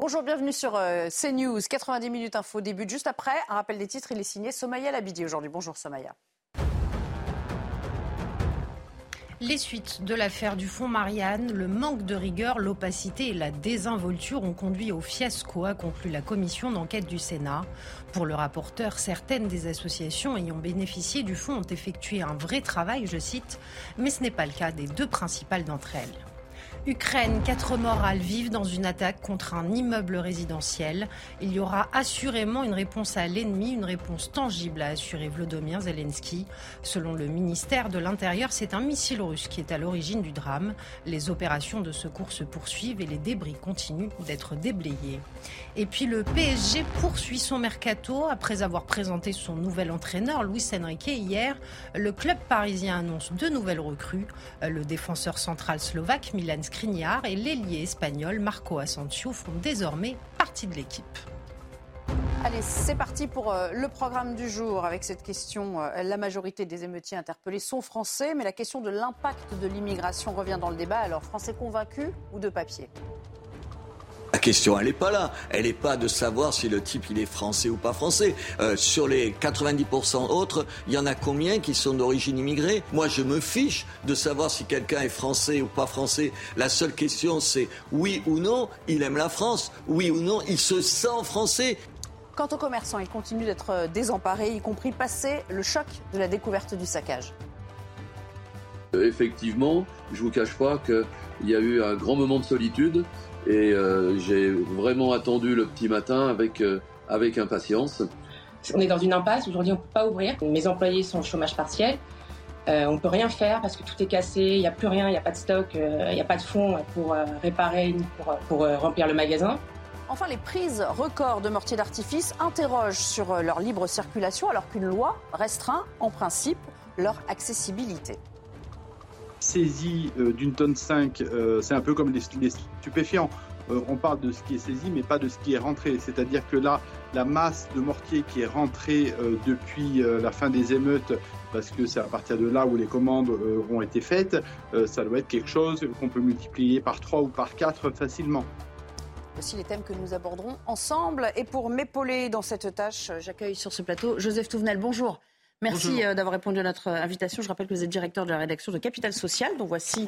Bonjour, bienvenue sur euh, CNews. 90 minutes info débute juste après. Un rappel des titres, il est signé Somaya Labidi aujourd'hui. Bonjour Somaya. Les suites de l'affaire du fonds Marianne, le manque de rigueur, l'opacité et la désinvolture ont conduit au fiasco, a conclu la commission d'enquête du Sénat. Pour le rapporteur, certaines des associations ayant bénéficié du fonds ont effectué un vrai travail, je cite, mais ce n'est pas le cas des deux principales d'entre elles. Ukraine, quatre morts à Lviv dans une attaque contre un immeuble résidentiel. Il y aura assurément une réponse à l'ennemi, une réponse tangible, a assuré Vlodomir Zelensky. Selon le ministère de l'Intérieur, c'est un missile russe qui est à l'origine du drame. Les opérations de secours se poursuivent et les débris continuent d'être déblayés. Et puis le PSG poursuit son mercato après avoir présenté son nouvel entraîneur, Luis Enrique, hier. Le club parisien annonce deux nouvelles recrues. Le défenseur central slovaque, Milan et l'ailier espagnol Marco Asensio font désormais partie de l'équipe. Allez, c'est parti pour euh, le programme du jour avec cette question. Euh, la majorité des émeutiers interpellés sont français, mais la question de l'impact de l'immigration revient dans le débat. Alors, français convaincus ou de papier? La question, elle n'est pas là. Elle n'est pas de savoir si le type il est français ou pas français. Euh, sur les 90% autres, il y en a combien qui sont d'origine immigrée? Moi, je me fiche de savoir si quelqu'un est français ou pas français. La seule question, c'est oui ou non, il aime la France. Oui ou non, il se sent français. Quant aux commerçants, ils continuent d'être euh, désemparés, y compris passé le choc de la découverte du saccage. Euh, effectivement, je ne vous cache pas qu'il y a eu un grand moment de solitude et euh, j'ai vraiment attendu le petit matin avec, euh, avec impatience. On est dans une impasse, aujourd'hui on ne peut pas ouvrir. Mes employés sont au chômage partiel. Euh, on ne peut rien faire parce que tout est cassé, il n'y a plus rien, il n'y a pas de stock, il n'y a pas de fonds pour réparer, pour, pour remplir le magasin. Enfin, les prises records de mortiers d'artifice interrogent sur leur libre circulation alors qu'une loi restreint en principe leur accessibilité saisie euh, d'une tonne 5, euh, c'est un peu comme les, stupéfiants. Euh, on parle de ce qui est saisi, mais pas de ce qui est rentré. C'est-à-dire que là, la masse de mortier qui est rentrée depuis la fin des émeutes, parce que c'est à partir de là où les commandes ont été faites, ça doit être quelque chose qu'on peut multiplier par 3 ou par 4 facilement. Voici les thèmes que nous aborderons ensemble. Et pour m'épauler dans cette tâche, j'accueille sur ce plateau Joseph Touvenel. Bonjour. Merci euh, d'avoir répondu à notre invitation. Je rappelle que vous êtes directeur de la rédaction de Capital Social, dont voici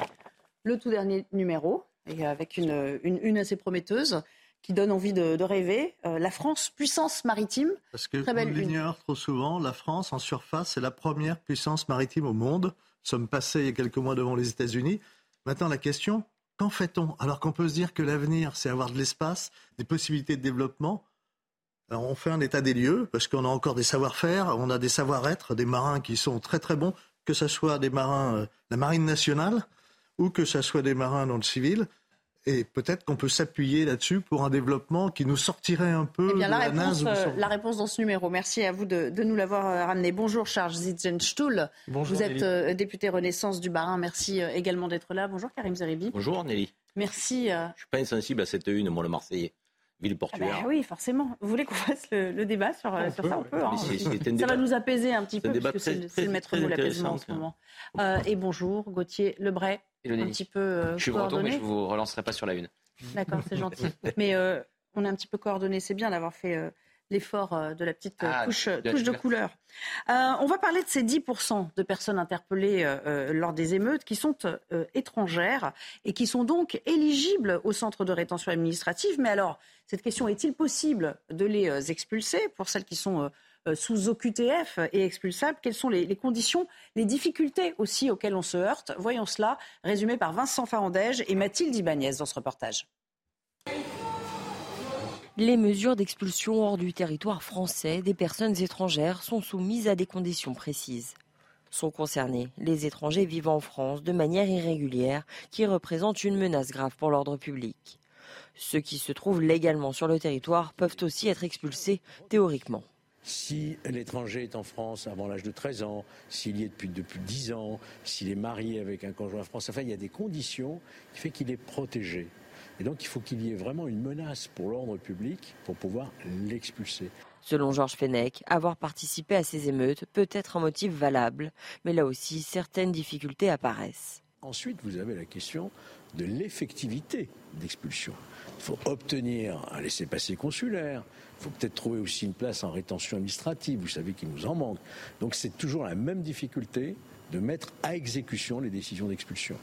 le tout dernier numéro, et avec une, une, assez prometteuse qui donne envie de, rêver. Euh, la France, puissance maritime. Parce que Très belle l'ignore trop souvent, la France, en surface, c'est la première puissance maritime au monde. Nous sommes passés il y a quelques mois devant les États-Unis. Maintenant, la question, qu'en fait-on? Alors qu'on peut se dire que l'avenir, c'est avoir de l'espace, des possibilités de développement on fait un état des lieux parce qu'on a encore des savoir-faire, on a des savoir-être, des marins qui sont très très bons, que ce soit des marins, de euh, la marine nationale ou que ce soit des marins dans le civil. Et peut-être qu'on peut, s'appuyer là-dessus pour un développement qui nous sortirait un peu eh bien, de la, la, réponse, euh, la réponse dans ce numéro. Merci à vous de, nous l'avoir euh, ramené. Bonjour Charles Zitzenstuhl. Bonjour, vous êtes député Renaissance du Barin. Merci également d'être là. Bonjour Karim Zeribi. Bonjour Nelly. Merci. Je ne suis pas insensible à cette une, moi le Marseillais ville portuaire. Ah bah oui, forcément. Vous voulez qu'on fasse le, débat sur, ça On peut. Hein. ça va nous apaiser un petit peu, puisque c'est le maître mot l'apaisement en ce moment. Euh, et bonjour, Gauthier Lebray. Un petit peu euh, Je suis breton, mais je vous relancerai pas sur la une. D'accord, c'est gentil. mais euh, on est un petit peu coordonné. C'est bien d'avoir fait l'effort euh, de la petite euh, ah, couche, de, couleur. Euh, on va parler de ces 10% de personnes interpellées lors des émeutes qui sont étrangères et qui sont donc éligibles au centre de rétention administrative. Mais alors, cette question est-il possible de les expulser pour celles qui sont sous OQTF et expulsables? Quelles sont les, les, conditions, les difficultés aussi auxquelles on se heurte? Voyons cela, résumé par Vincent Farandège et Mathilde Ibanez dans ce reportage. Les mesures d'expulsion hors du territoire français des personnes étrangères sont soumises à des conditions précises. Sont concernés les étrangers vivant en France de manière irrégulière qui représentent une menace grave pour l'ordre public. Ceux qui se trouvent légalement sur le territoire peuvent aussi être expulsés théoriquement. Si l'étranger est en France avant l'âge de 13 ans, s'il y est depuis, depuis 10 ans, s'il est marié avec un conjoint français, enfin il y a des conditions qui font qu'il est protégé. Et donc il faut qu'il y ait vraiment une menace pour l'ordre public pour pouvoir l'expulser. Selon Georges Fenech, avoir participé à ces émeutes peut être un motif valable, mais là aussi certaines difficultés apparaissent. Ensuite, vous avez la question de l'effectivité d'expulsion. Il faut obtenir un laissez-passer consulaire. Il faut peut-être trouver aussi une place en rétention administrative. Vous savez qu'il nous en manque. Donc c'est toujours la même difficulté de mettre à exécution les décisions d'expulsion.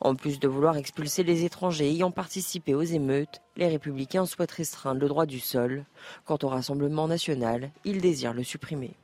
En plus de vouloir expulser les étrangers ayant participé aux émeutes, les républicains souhaitent restreindre le droit du sol. Quant au Rassemblement national, ils désirent le supprimer.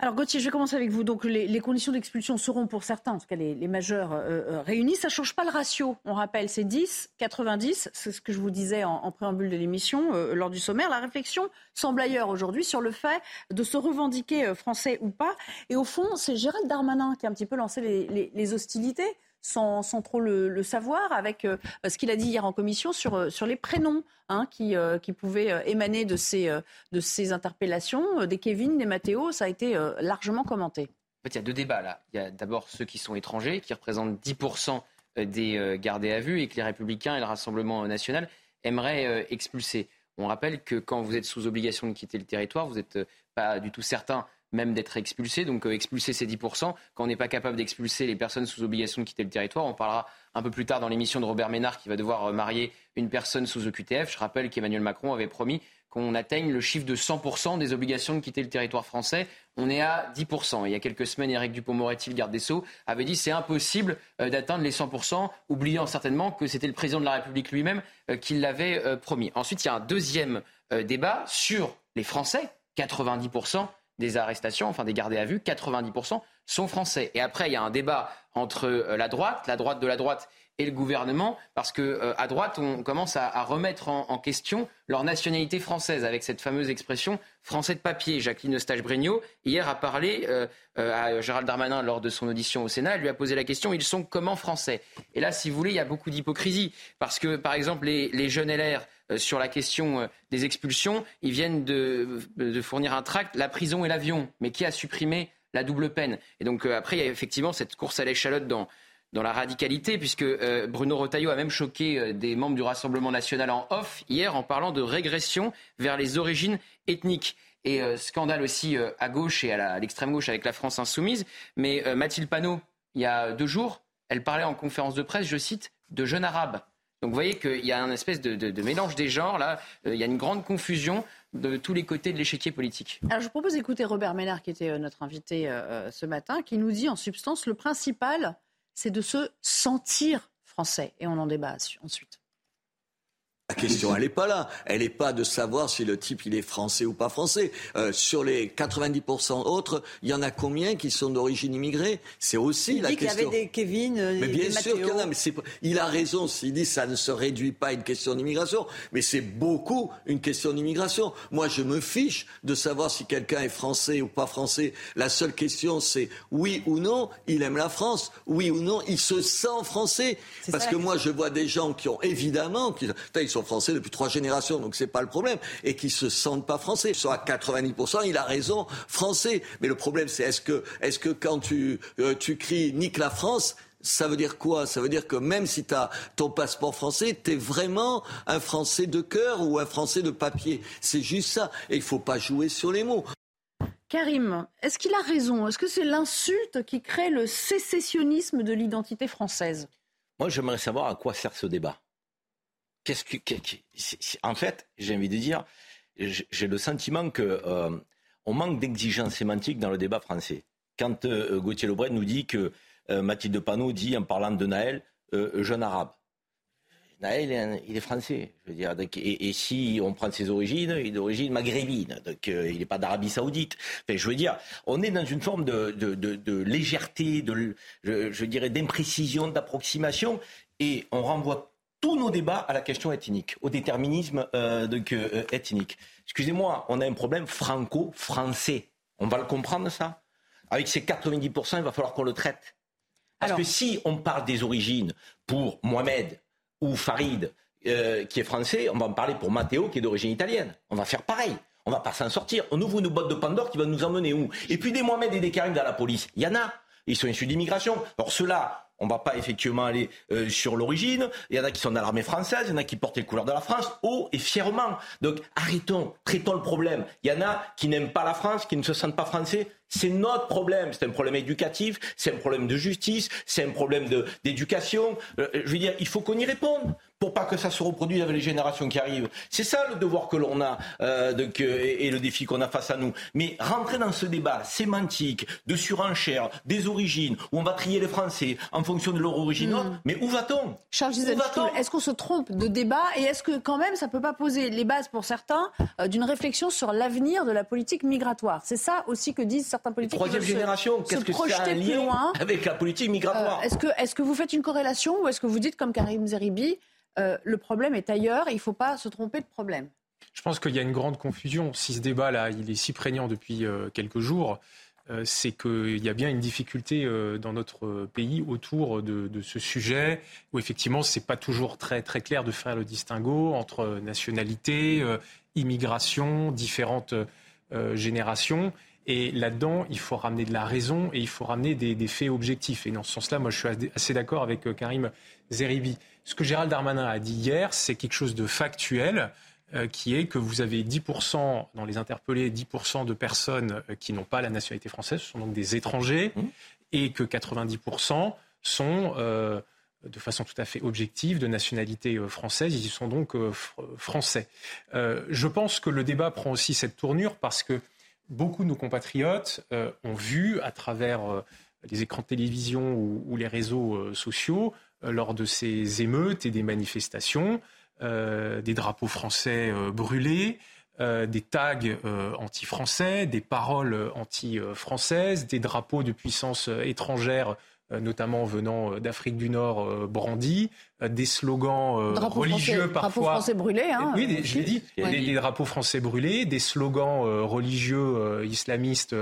Alors Gauthier, je vais commencer avec vous. Donc les, conditions d'expulsion seront pour certains, en tout cas les, majeurs euh, euh, réunis. Ça ne change pas le ratio. On rappelle, c'est 10, 90. C'est ce que je vous disais en, préambule de l'émission euh, lors du sommaire. La réflexion semble ailleurs aujourd'hui sur le fait de se revendiquer français ou pas. Et au fond, c'est Gérald Darmanin qui a un petit peu lancé les hostilités sans, trop le, savoir, avec euh, ce qu'il a dit hier en commission sur, euh, sur les prénoms hein, qui, euh, qui pouvaient émaner de ces, de ces interpellations. Des Kevin, des Mathéo, ça a été largement commenté. En fait, il y a deux débats là. Il y a d'abord ceux qui sont étrangers, qui représentent 10% des gardés à vue et que les Républicains et le Rassemblement national aimeraient expulser. On rappelle que quand vous êtes sous obligation de quitter le territoire, vous n'êtes pas du tout certain même d'être expulsé. Donc euh, expulser ces 10%. Quand on n'est pas capable d'expulser les personnes sous obligation de quitter le territoire, on parlera un peu plus tard dans l'émission de Robert Ménard qui va devoir euh, marier une personne sous EQTF. Je rappelle qu'Emmanuel Macron avait promis qu'on atteigne le chiffre de 100% des obligations de quitter le territoire français. On est à 10%. il y a quelques semaines, Eric Dupont-Moretti, le garde des Sceaux, avait dit c'est impossible euh, d'atteindre les 100%, oubliant certainement que c'était le président de la République lui-même qui l'avait promis. Ensuite, il y a un deuxième débat sur les Français. 90% des arrestations, enfin des gardés à vue, 90% sont français. Et après, il y a un débat entre euh, la droite, la droite de la droite et le gouvernement, parce que euh, à droite, on commence à, remettre en, question leur nationalité française avec cette fameuse expression français de papier. Jacqueline Eustache-Bregnaud hier a parlé euh, à Gérald Darmanin lors de son audition au Sénat. Elle lui a posé la question ils sont comment français? Et là, si vous voulez, il y a beaucoup d'hypocrisie, parce que par exemple les, jeunes LR euh, sur la question euh, des expulsions, ils viennent de, fournir un tract, la prison et l'avion, mais qui a supprimé la double peine? Et donc euh, après, il y a effectivement cette course à l'échalote dans, dans la radicalité, puisque Bruno Retailleau a même choqué des membres du Rassemblement national en off hier en parlant de régression vers les origines ethniques. Et scandale aussi à gauche et à l'extrême gauche avec la France insoumise. Mais Mathilde Panot, il y a deux jours, elle parlait en conférence de presse, je cite, de jeunes arabes. Donc vous voyez qu'il y a un espèce de, mélange des genres, là, euh, il y a une grande confusion de tous les côtés de l'échiquier politique. Alors je vous propose d'écouter Robert Ménard, qui était euh, notre invité euh, ce matin, qui nous dit en substance, le principal, c'est de se sentir français. Et on en débat ensuite. La question, elle n'est pas là. Elle n'est pas de savoir si le type, il est français ou pas français. Euh, sur les 90% autres, il y en a combien qui sont d'origine immigrée? C'est aussi il la dit question. Il y avait des Kevin, euh, mais bien sûr qu'il y en a. Mais il a raison s'il dit que ça ne se réduit pas à une question d'immigration. Mais c'est beaucoup une question d'immigration. Moi, je me fiche de savoir si quelqu'un est français ou pas français. La seule question, c'est oui ou non, il aime la France. Oui ou non, il se sent français. Parce que moi, je vois des gens qui ont évidemment, qui, ils sont français depuis trois générations, donc c'est pas le problème, et qui se sentent pas français. Ils sont à 90%, il a raison, français. Mais le problème, c'est est-ce que, est-ce que quand tu, euh, tu cries nique la France, ça veut dire quoi? Ça veut dire que même si tu as ton passeport français, tu es vraiment un Français de cœur ou un Français de papier. C'est juste ça. Et il faut pas jouer sur les mots. Karim, est-ce qu'il a raison? Est-ce que c'est l'insulte qui crée le sécessionnisme de l'identité française? Moi, j'aimerais savoir à quoi sert ce débat en fait, j'ai envie de dire, j'ai le sentiment que euh, on manque d'exigence sémantique dans le débat français. Quand euh, Gauthier Lebret nous dit que euh, Mathilde Panot dit en parlant de Naël, jeune arabe. Naël, il est français. Je veux dire, et, si on prend ses origines, il est d'origine maghrébine, donc il n'est pas d'Arabie Saoudite. je veux dire, on est dans une forme de, légèreté, de, je dirais, d'imprécision, d'approximation, et on renvoie tous nos débats à la question ethnique, au déterminisme euh, de, euh, ethnique. Excusez-moi, on a un problème franco-français. On va le comprendre, ça? Avec ces 90%, il va falloir qu'on le traite. Parce que si on parle des origines pour Mohamed ou Farid, euh, qui est français, on va en parler pour Matteo, qui est d'origine italienne. On va faire pareil. On va pas s'en sortir. On ouvre une boîte de Pandore qui va nous emmener où? Et puis des Mohamed et des Karim dans la police. Il y en a. Ils sont issus d'immigration. Alors ceux-là, on va pas effectivement aller euh, sur l'origine. Il y en a qui sont dans l'armée française, il y en a qui portent les couleurs de la France haut et fièrement. Donc arrêtons, traitons le problème. Il y en a qui n'aiment pas la France, qui ne se sentent pas français. C'est notre problème. C'est un problème éducatif, c'est un problème de justice, c'est un problème d'éducation. Euh, je veux dire, il faut qu'on y réponde pour pas que ça se reproduise avec les générations qui arrivent. C'est ça le devoir que l'on a euh, de, que, et, le défi qu'on a face à nous. Mais rentrer dans ce débat sémantique, de surenchère, des origines, où on va trier les Français en fonction de leur origine, hmm. mais où va-t-on? Charles est-ce qu'on se trompe de débat et est-ce que quand même ça peut pas poser les bases pour certains euh, d'une réflexion sur l'avenir de la politique migratoire? C'est ça aussi que disent certains politiques. Troisième génération, qu'est-ce que c'est un lien loin. avec la politique migratoire euh, Est-ce que, est que vous faites une corrélation ou est-ce que vous dites comme Karim Zeribi euh, le problème est ailleurs et il ne faut pas se tromper de problème? Je pense qu'il y a une grande confusion. Si ce débat-là, il est si prégnant depuis euh, quelques jours, euh, c'est qu'il y a bien une difficulté dans notre pays autour de, ce sujet, où effectivement, ce n'est pas toujours très, très clair de faire le distinguo entre nationalité, immigration, différentes générations. Et là-dedans, il faut ramener de la raison et il faut ramener des, des faits objectifs. Et dans ce sens-là, moi, je suis assez d'accord avec Karim Zeribi. Ce que Gérald Darmanin a dit hier, c'est quelque chose de factuel. Euh, qui est que vous avez 10% dans les interpellés, 10% de personnes euh, qui n'ont pas la nationalité française, ce sont donc des étrangers, mmh. et que 90% sont, euh, de façon tout à fait objective, de nationalité française, ils sont donc français. je pense que le débat prend aussi cette tournure parce que beaucoup de nos compatriotes ont vu, à travers les écrans de télévision ou les réseaux sociaux, euh, lors de ces émeutes et des manifestations, euh, des drapeaux français euh, brûlés, des tags anti-français, des paroles anti-françaises, des drapeaux de puissances étrangères notamment venant d'Afrique du Nord brandis, des slogans religieux parfois. Drapeaux français brûlés, hein, Oui, je l'ai dit, des, drapeaux français brûlés, des slogans religieux islamistes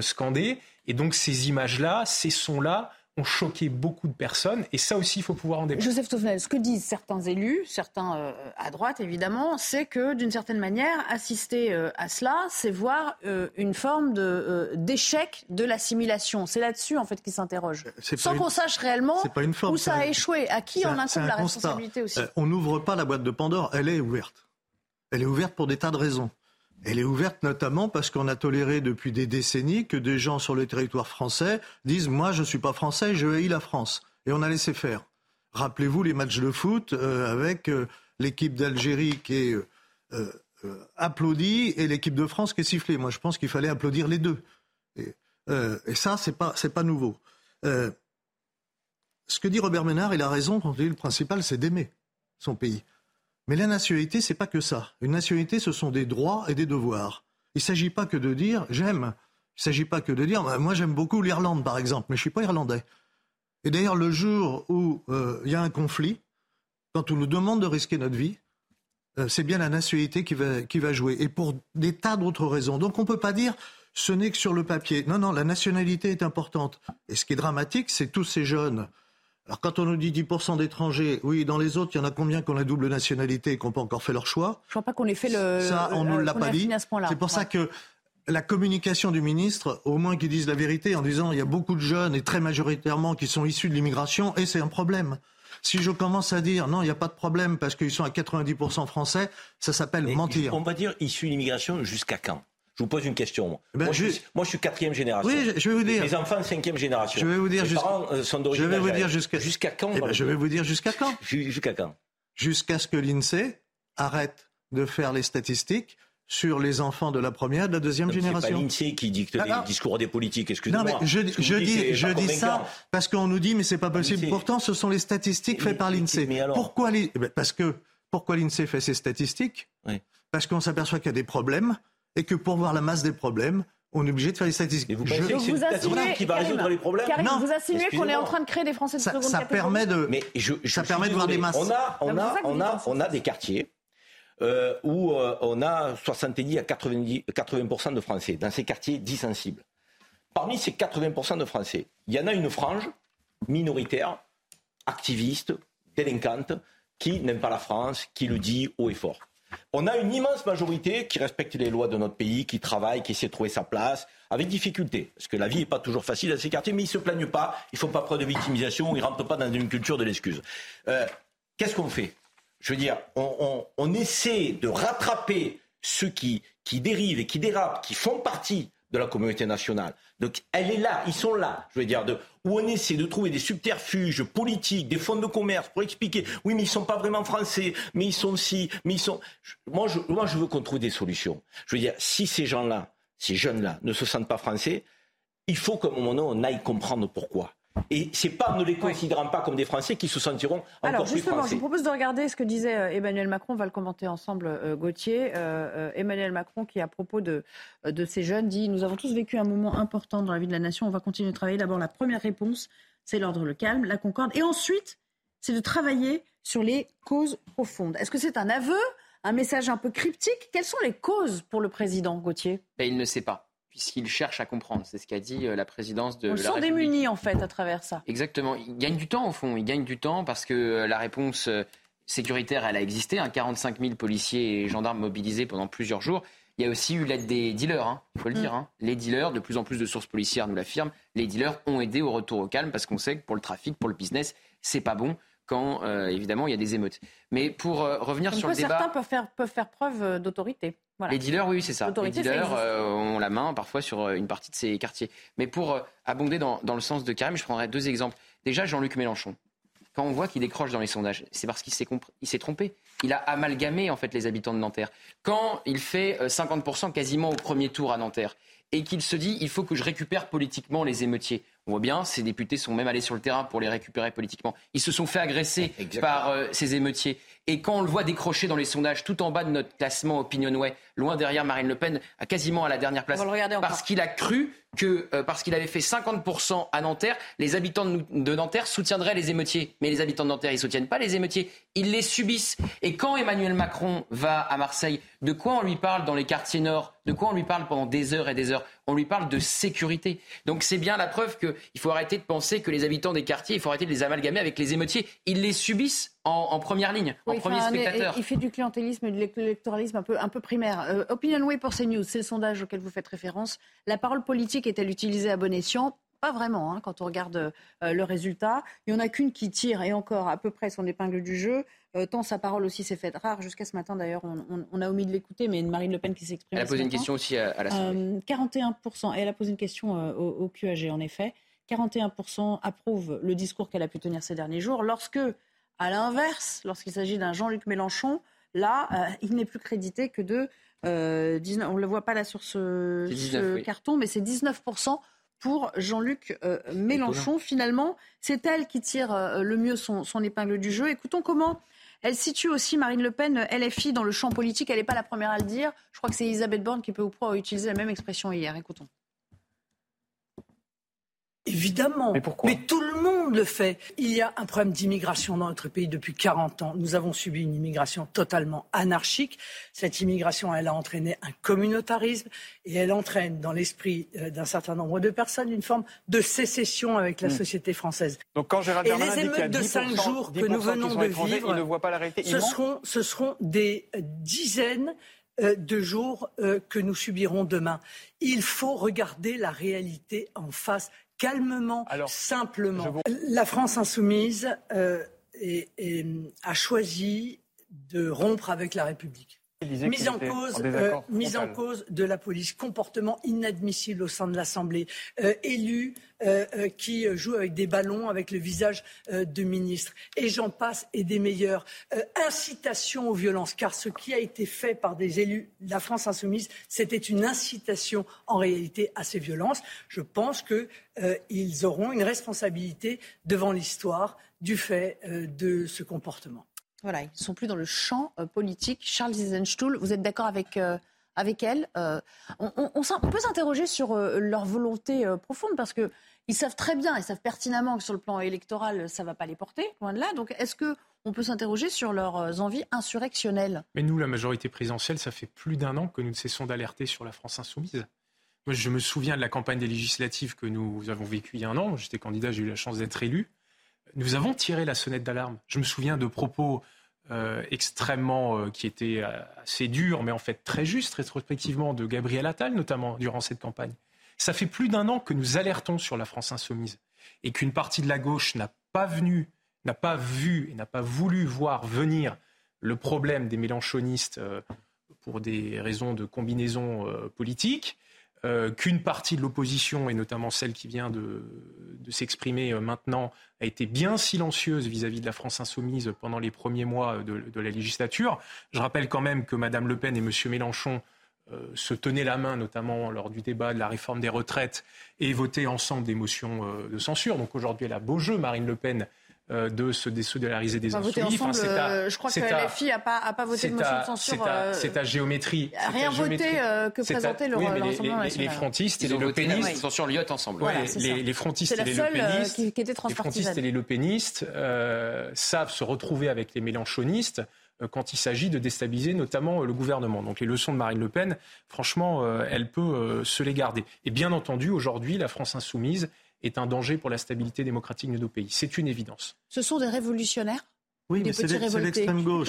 scandés. Et donc ces images-là, ces sons-là ont choqué beaucoup de personnes. Et ça aussi, il faut pouvoir en débattre. Joseph Tovenel, ce que disent certains élus, certains euh, à droite évidemment, c'est que d'une certaine manière, assister euh, à cela, c'est voir euh, une forme de, d'échec de l'assimilation. C'est là-dessus, en fait, qu'ils s'interrogent. Sans qu'on sache réellement où ça a échoué. À qui en incombe la responsabilité aussi On n'ouvre pas la boîte de Pandore, elle est ouverte. Elle est ouverte pour des tas de raisons. Elle est ouverte notamment parce qu'on a toléré depuis des décennies que des gens sur le territoire français disent Moi, je ne suis pas français, je haïs la France. Et on a laissé faire. Rappelez-vous les matchs de foot euh, avec euh, l'équipe d'Algérie qui est euh, applaudie et l'équipe de France qui est sifflée. Moi, je pense qu'il fallait applaudir les deux. Et, ça, ce n'est pas, nouveau. ce que dit Robert Ménard, il a raison quand il dit le principal, c'est d'aimer son pays. Mais la nationalité, c'est pas que ça. Une nationalité, ce sont des droits et des devoirs. Il ne s'agit pas que de dire j'aime. Il ne s'agit pas que de dire bah, moi j'aime beaucoup l'Irlande par exemple, mais je ne suis pas irlandais. Et d'ailleurs, le jour où euh, il y a un conflit, quand on nous demande de risquer notre vie, euh, c'est bien la nationalité qui va, qui va jouer. Et pour des tas d'autres raisons. Donc on ne peut pas dire ce n'est que sur le papier. Non, non, la nationalité est importante. Et ce qui est dramatique, c'est tous ces jeunes alors quand on nous dit 10% d'étrangers, oui, dans les autres, il y en a combien qui ont la double nationalité et qui n'ont pas encore fait leur choix? Je ne crois pas qu'on ait fait le... Ça, on ne l'a pas dit. C'est pour ça que la communication du ministre, au moins qu'ils disent la vérité en disant il y a beaucoup de jeunes et très majoritairement qui sont issus de l'immigration et c'est un problème. Si je commence à dire non, il n'y a pas de problème parce qu'ils sont à 90% français, ça s'appelle mentir. On va dire issus de l'immigration jusqu'à quand? Je vous pose une question. Eh ben, moi, je... suis quatrième génération. Oui, je vais vous dire. Mes enfants, cinquième génération. Je vais vous dire euh, sont d'origine. Je vais vous dire jusqu'à jusqu'à quand eh ben, Je vais vous dire jusqu'à quand? Jusqu'à quand? Jusqu'à ce que l'INSEE arrête de faire les statistiques sur les enfants de la première et de la deuxième génération. C'est pas l'INSEE qui dicte les discours des politiques, excusez-moi. Non, mais je, je dis, je dis ça parce qu'on nous dit mais c'est pas possible. Pourtant, ce sont les statistiques faites par l'INSEE. Pourquoi eh ben, Parce que pourquoi l'INSEE fait ces statistiques? Parce qu'on s'aperçoit qu'il y a des problèmes et que pour voir la masse des problèmes, on est obligé de faire des statistiques. Et vous pensez que c'est une statistique qui va résoudre les problèmes Non, vous insinuez qu'on est en train de créer des Français de ça, seconde ça Permet de, Mais je, ça permet de voir des masses. On a, on a, on a, on a des quartiers euh, où euh, on a 70 à 90, 80% de Français, dans ces quartiers dits sensibles. Parmi ces 80% de Français, il y en a une frange minoritaire, activiste, délinquante, qui n'aime pas la France, qui le dit haut et fort. On a une immense majorité qui respecte les lois de notre pays, qui travaille, qui essaie de trouver sa place, avec difficulté. Parce que la vie n'est pas toujours facile dans ces quartiers, mais ils ne se plaignent pas, ils ne font pas preuve de victimisation, ils ne rentrent pas dans une culture de l'excuse. Euh, qu'est-ce qu'on fait? Je veux dire, on, essaie de rattraper ceux qui, qui dérivent et qui dérapent, qui font partie de la communauté nationale. Donc elle est là, ils sont là, je veux dire, de, où on essaie de trouver des subterfuges politiques, des fonds de commerce pour expliquer, oui, mais ils sont pas vraiment français, mais ils sont si, mais ils sont... Moi, je, moi, je veux qu'on trouve des solutions. Je veux dire, si ces gens-là, ces jeunes-là, ne se sentent pas français, il faut qu'à un moment donné, on aille comprendre pourquoi. Et c'est pas en ne les considérant pas comme des Français qui se sentiront encore Alors, plus justement, français. je vous propose de regarder ce que disait euh, Emmanuel Macron. On va le commenter ensemble, euh, Gauthier. Euh, euh, Emmanuel Macron, qui à propos de, de ces jeunes, dit Nous avons tous vécu un moment important dans la vie de la nation. On va continuer de travailler. D'abord, la première réponse, c'est l'ordre, le calme, la concorde. Et ensuite, c'est de travailler sur les causes profondes. Est-ce que c'est un aveu, un message un peu cryptique? Quelles sont les causes pour le président, Gauthier? Ben, il ne sait pas, puisqu'il cherche à comprendre. C'est ce qu'a dit euh, la présidence de On la sent République. démuni, en fait, à travers ça. Exactement. Il gagne du temps, au fond. Il gagne du temps parce que euh, la réponse euh, sécuritaire, elle a existé. Hein, 45 000 policiers et gendarmes mobilisés pendant plusieurs jours. Il y a aussi eu l'aide des dealers, hein, il faut le dire. hein. Les dealers, de plus en plus de sources policières nous l'affirment, les dealers ont aidé au retour au calme parce qu'on sait que pour le trafic, pour le business, c'est pas bon quand, euh, évidemment, il y a des émeutes. Mais pour euh, revenir Comme sur le débat... certains peuvent faire, peuvent faire preuve d'autorité. Voilà. Les dealers, oui, c'est ça. Les ça dealers euh, ont la main parfois sur euh, une partie de ces quartiers. Mais pour euh, abonder dans, dans le sens de Karim, je prendrai deux exemples. Déjà, Jean-Luc Mélenchon. Quand on voit qu'il décroche dans les sondages, c'est parce qu'il s'est compr- il s'est trompé. Il a amalgamé en fait les habitants de Nanterre. Quand il fait euh, 50% quasiment au premier tour à Nanterre et qu'il se dit il faut que je récupère politiquement les émeutiers. On voit bien, ces députés sont même allés sur le terrain pour les récupérer politiquement. Ils se sont fait agresser par euh, ces émeutiers. Et quand on le voit décrocher dans les sondages, tout en bas de notre classement Opinionway, loin derrière Marine Le Pen, à quasiment à la dernière place, parce qu'il a cru que, euh, parce qu'il avait fait 50% à Nanterre, les habitants de Nanterre soutiendraient les émeutiers. Mais les habitants de Nanterre, ils soutiennent pas les émeutiers, ils les subissent. Et quand Emmanuel Macron va à Marseille, de quoi on lui parle dans les quartiers nord? De quoi on lui parle pendant des heures et des heures? On lui parle de sécurité. Donc c'est bien la preuve qu'il faut arrêter de penser que les habitants des quartiers, il faut arrêter de les amalgamer avec les émeutiers. Ils les subissent en, en première ligne, en Oui, premier enfin, un- spectateur. Il fait du clientélisme et de l'électoralisme un peu, un peu primaire. Euh, Opinionway pour CNews, c'est le sondage auquel vous faites référence. La parole politique est-elle utilisée à bon escient? Pas vraiment, hein, quand on regarde euh, le résultat. Il n'y en a qu'une qui tire, et encore à peu près son épingle du jeu, euh, tant sa parole aussi s'est faite rare. Jusqu'à ce matin, d'ailleurs, on, on- on a omis de l'écouter, mais Marine Le Pen qui s'exprime. Elle a posé une question aussi à, à l'Assemblée. Euh, 41%, et elle a posé une question euh, au, au QAG en effet, 41% approuvent le discours qu'elle a pu tenir ces derniers jours, lorsque, à l'inverse, lorsqu'il s'agit d'un Jean-Luc Mélenchon, là, euh, il n'est plus crédité que de euh, 19, on ne le voit pas là sur ce, C'est 19, ce oui. carton, mais c'est 19% pour Jean-Luc euh, Mélenchon. Finalement, c'est elle qui tire euh, le mieux son, son épingle du jeu. Écoutons comment elle situe aussi Marine Le Pen, LFI, dans le champ politique. Elle n'est pas la première à le dire. Je crois que c'est Elisabeth Borne qui peut ou pas utiliser la même expression hier. Écoutons. Évidemment. Mais pourquoi tout le monde le fait. Il y a un problème d'immigration dans notre pays depuis 40 ans. Nous avons subi une immigration totalement anarchique. Cette immigration, elle a entraîné un communautarisme et elle entraîne dans l'esprit euh, d'un certain nombre de personnes une forme de sécession avec la Mm. société française. Donc quand Gérald et Darmanin les y a émeutes de 10%, 5 jours que 10% nous venons de vivre, il ne voit pas la réalité. Il ce seront, ce seront des euh, dizaines euh, de jours que nous subirons demain. Il faut regarder la réalité en face, calmement, simplement. La France insoumise euh, est- est- a choisi de rompre avec la République. Mise en, cause, en euh, mise en cause de la police, comportement inadmissible au sein de l'Assemblée, euh, élus euh, qui jouent avec des ballons, avec le visage de ministres, et j'en passe, et des meilleurs. Incitation aux violences, car ce qui a été fait par des élus de la France insoumise, c'était une incitation en réalité à ces violences. Je pense qu'ils auront une responsabilité devant l'histoire du fait de ce comportement. Ils ne sont plus dans le champ euh, politique. Charles Eisenstuhl, vous êtes d'accord avec, euh, avec elle Euh, on, on- on on peut s'interroger sur leur volonté profonde parce qu'ils savent très bien, ils savent pertinemment que sur le plan électoral, ça ne va pas les porter, loin de là. Donc est-ce qu'on peut s'interroger sur leurs envies insurrectionnelles? Mais nous, la majorité présidentielle, ça fait plus d'un an que nous ne cessons d'alerter sur la France insoumise. Moi, je me souviens de la campagne des législatives que nous avons vécue il y a un an. J'étais candidat, j'ai eu la chance d'être élu. Nous avons tiré la sonnette d'alarme. Je me souviens de propos euh, extrêmement euh, qui étaient euh, assez durs, mais en fait très justes rétrospectivement de Gabriel Attal, notamment durant cette campagne. Ça fait plus d'un an que nous alertons sur la France insoumise et qu'une partie de la gauche n'a pas venu, n'a pas vu et n'a pas voulu voir venir le problème des mélanchonistes pour des raisons de combinaison politique. Euh, qu'une partie de l'opposition, et notamment celle qui vient de, s'exprimer euh, maintenant, a été bien silencieuse vis-à-vis de la France insoumise pendant les premiers mois de, la législature. Je rappelle quand même que Mme Le Pen et M. Mélenchon se tenaient la main, notamment lors du débat de la réforme des retraites, et votaient ensemble des motions de censure. Donc aujourd'hui, elle a beau jeu, Marine Le Pen, euh, de se désolidariser des insoumis. Enfin, euh, je crois que la FI n'a pas, a pas voté de motion de censure. C'est à, géométrie. Rien voté euh, que présenter le oui, les, les, frontistes et les lepénistes. censure Lyotte ensemble. les, frontistes et les lepénistes. les frontistes et les lepénistes savent se retrouver avec les mélanchonistes quand il s'agit de déstabiliser notamment le gouvernement. Donc les leçons de Marine Le Pen, franchement, elle peut se les garder. Et bien entendu, aujourd'hui, la France insoumise est un danger pour la stabilité démocratique de nos pays. C'est une évidence. Ce sont des révolutionnaires oui, mais c'est l'extrême gauche.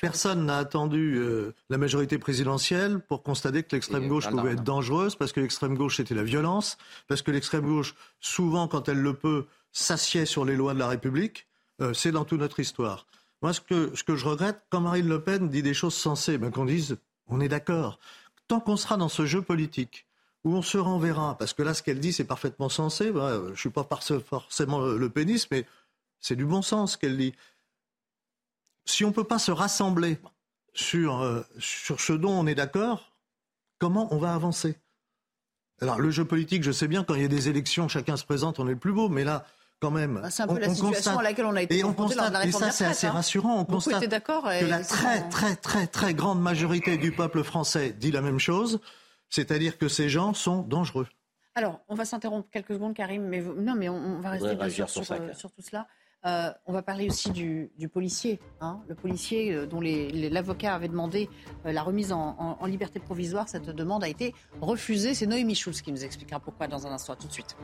personne n'a attendu euh, la majorité présidentielle pour constater que l'extrême gauche pouvait être dangereuse, parce que l'extrême gauche c'était la violence, parce que l'extrême gauche, souvent quand elle le peut, s'assied sur les lois de la République. Euh, c'est dans toute notre histoire. Moi, ce que, ce que je regrette, quand Marine Le Pen dit des choses sensées, ben, qu'on dise on est d'accord. Tant qu'on sera dans ce jeu politique, où on se renverra, parce que là, ce qu'elle dit, c'est parfaitement sensé. je ne suis pas forcément le pénis, mais c'est du bon sens qu'elle dit. Si on ne peut pas se rassembler sur, euh, sur ce dont on est d'accord, comment on va avancer? Alors, le jeu politique, je sais bien, quand il y a des élections, chacun se présente, on est le plus beau, mais là, quand même. Bah, c'est un peu la situation à laquelle on a été et on constate, Et ça, c'est assez hein. rassurant. On constate que la très, très, très, très grande majorité du peuple français dit la même chose. C'est-à-dire que ces gens sont dangereux. Alors, on va s'interrompre quelques secondes, Karim, mais non, mais on, va rester bien sûr sur, euh, sur, tout cela. Euh, on va parler aussi du, policier, hein. le policier euh, dont l'avocat avait demandé la remise en, liberté provisoire. Cette demande a été refusée. C'est Noémie Schulz qui nous expliquera pourquoi dans un instant. tout de suite.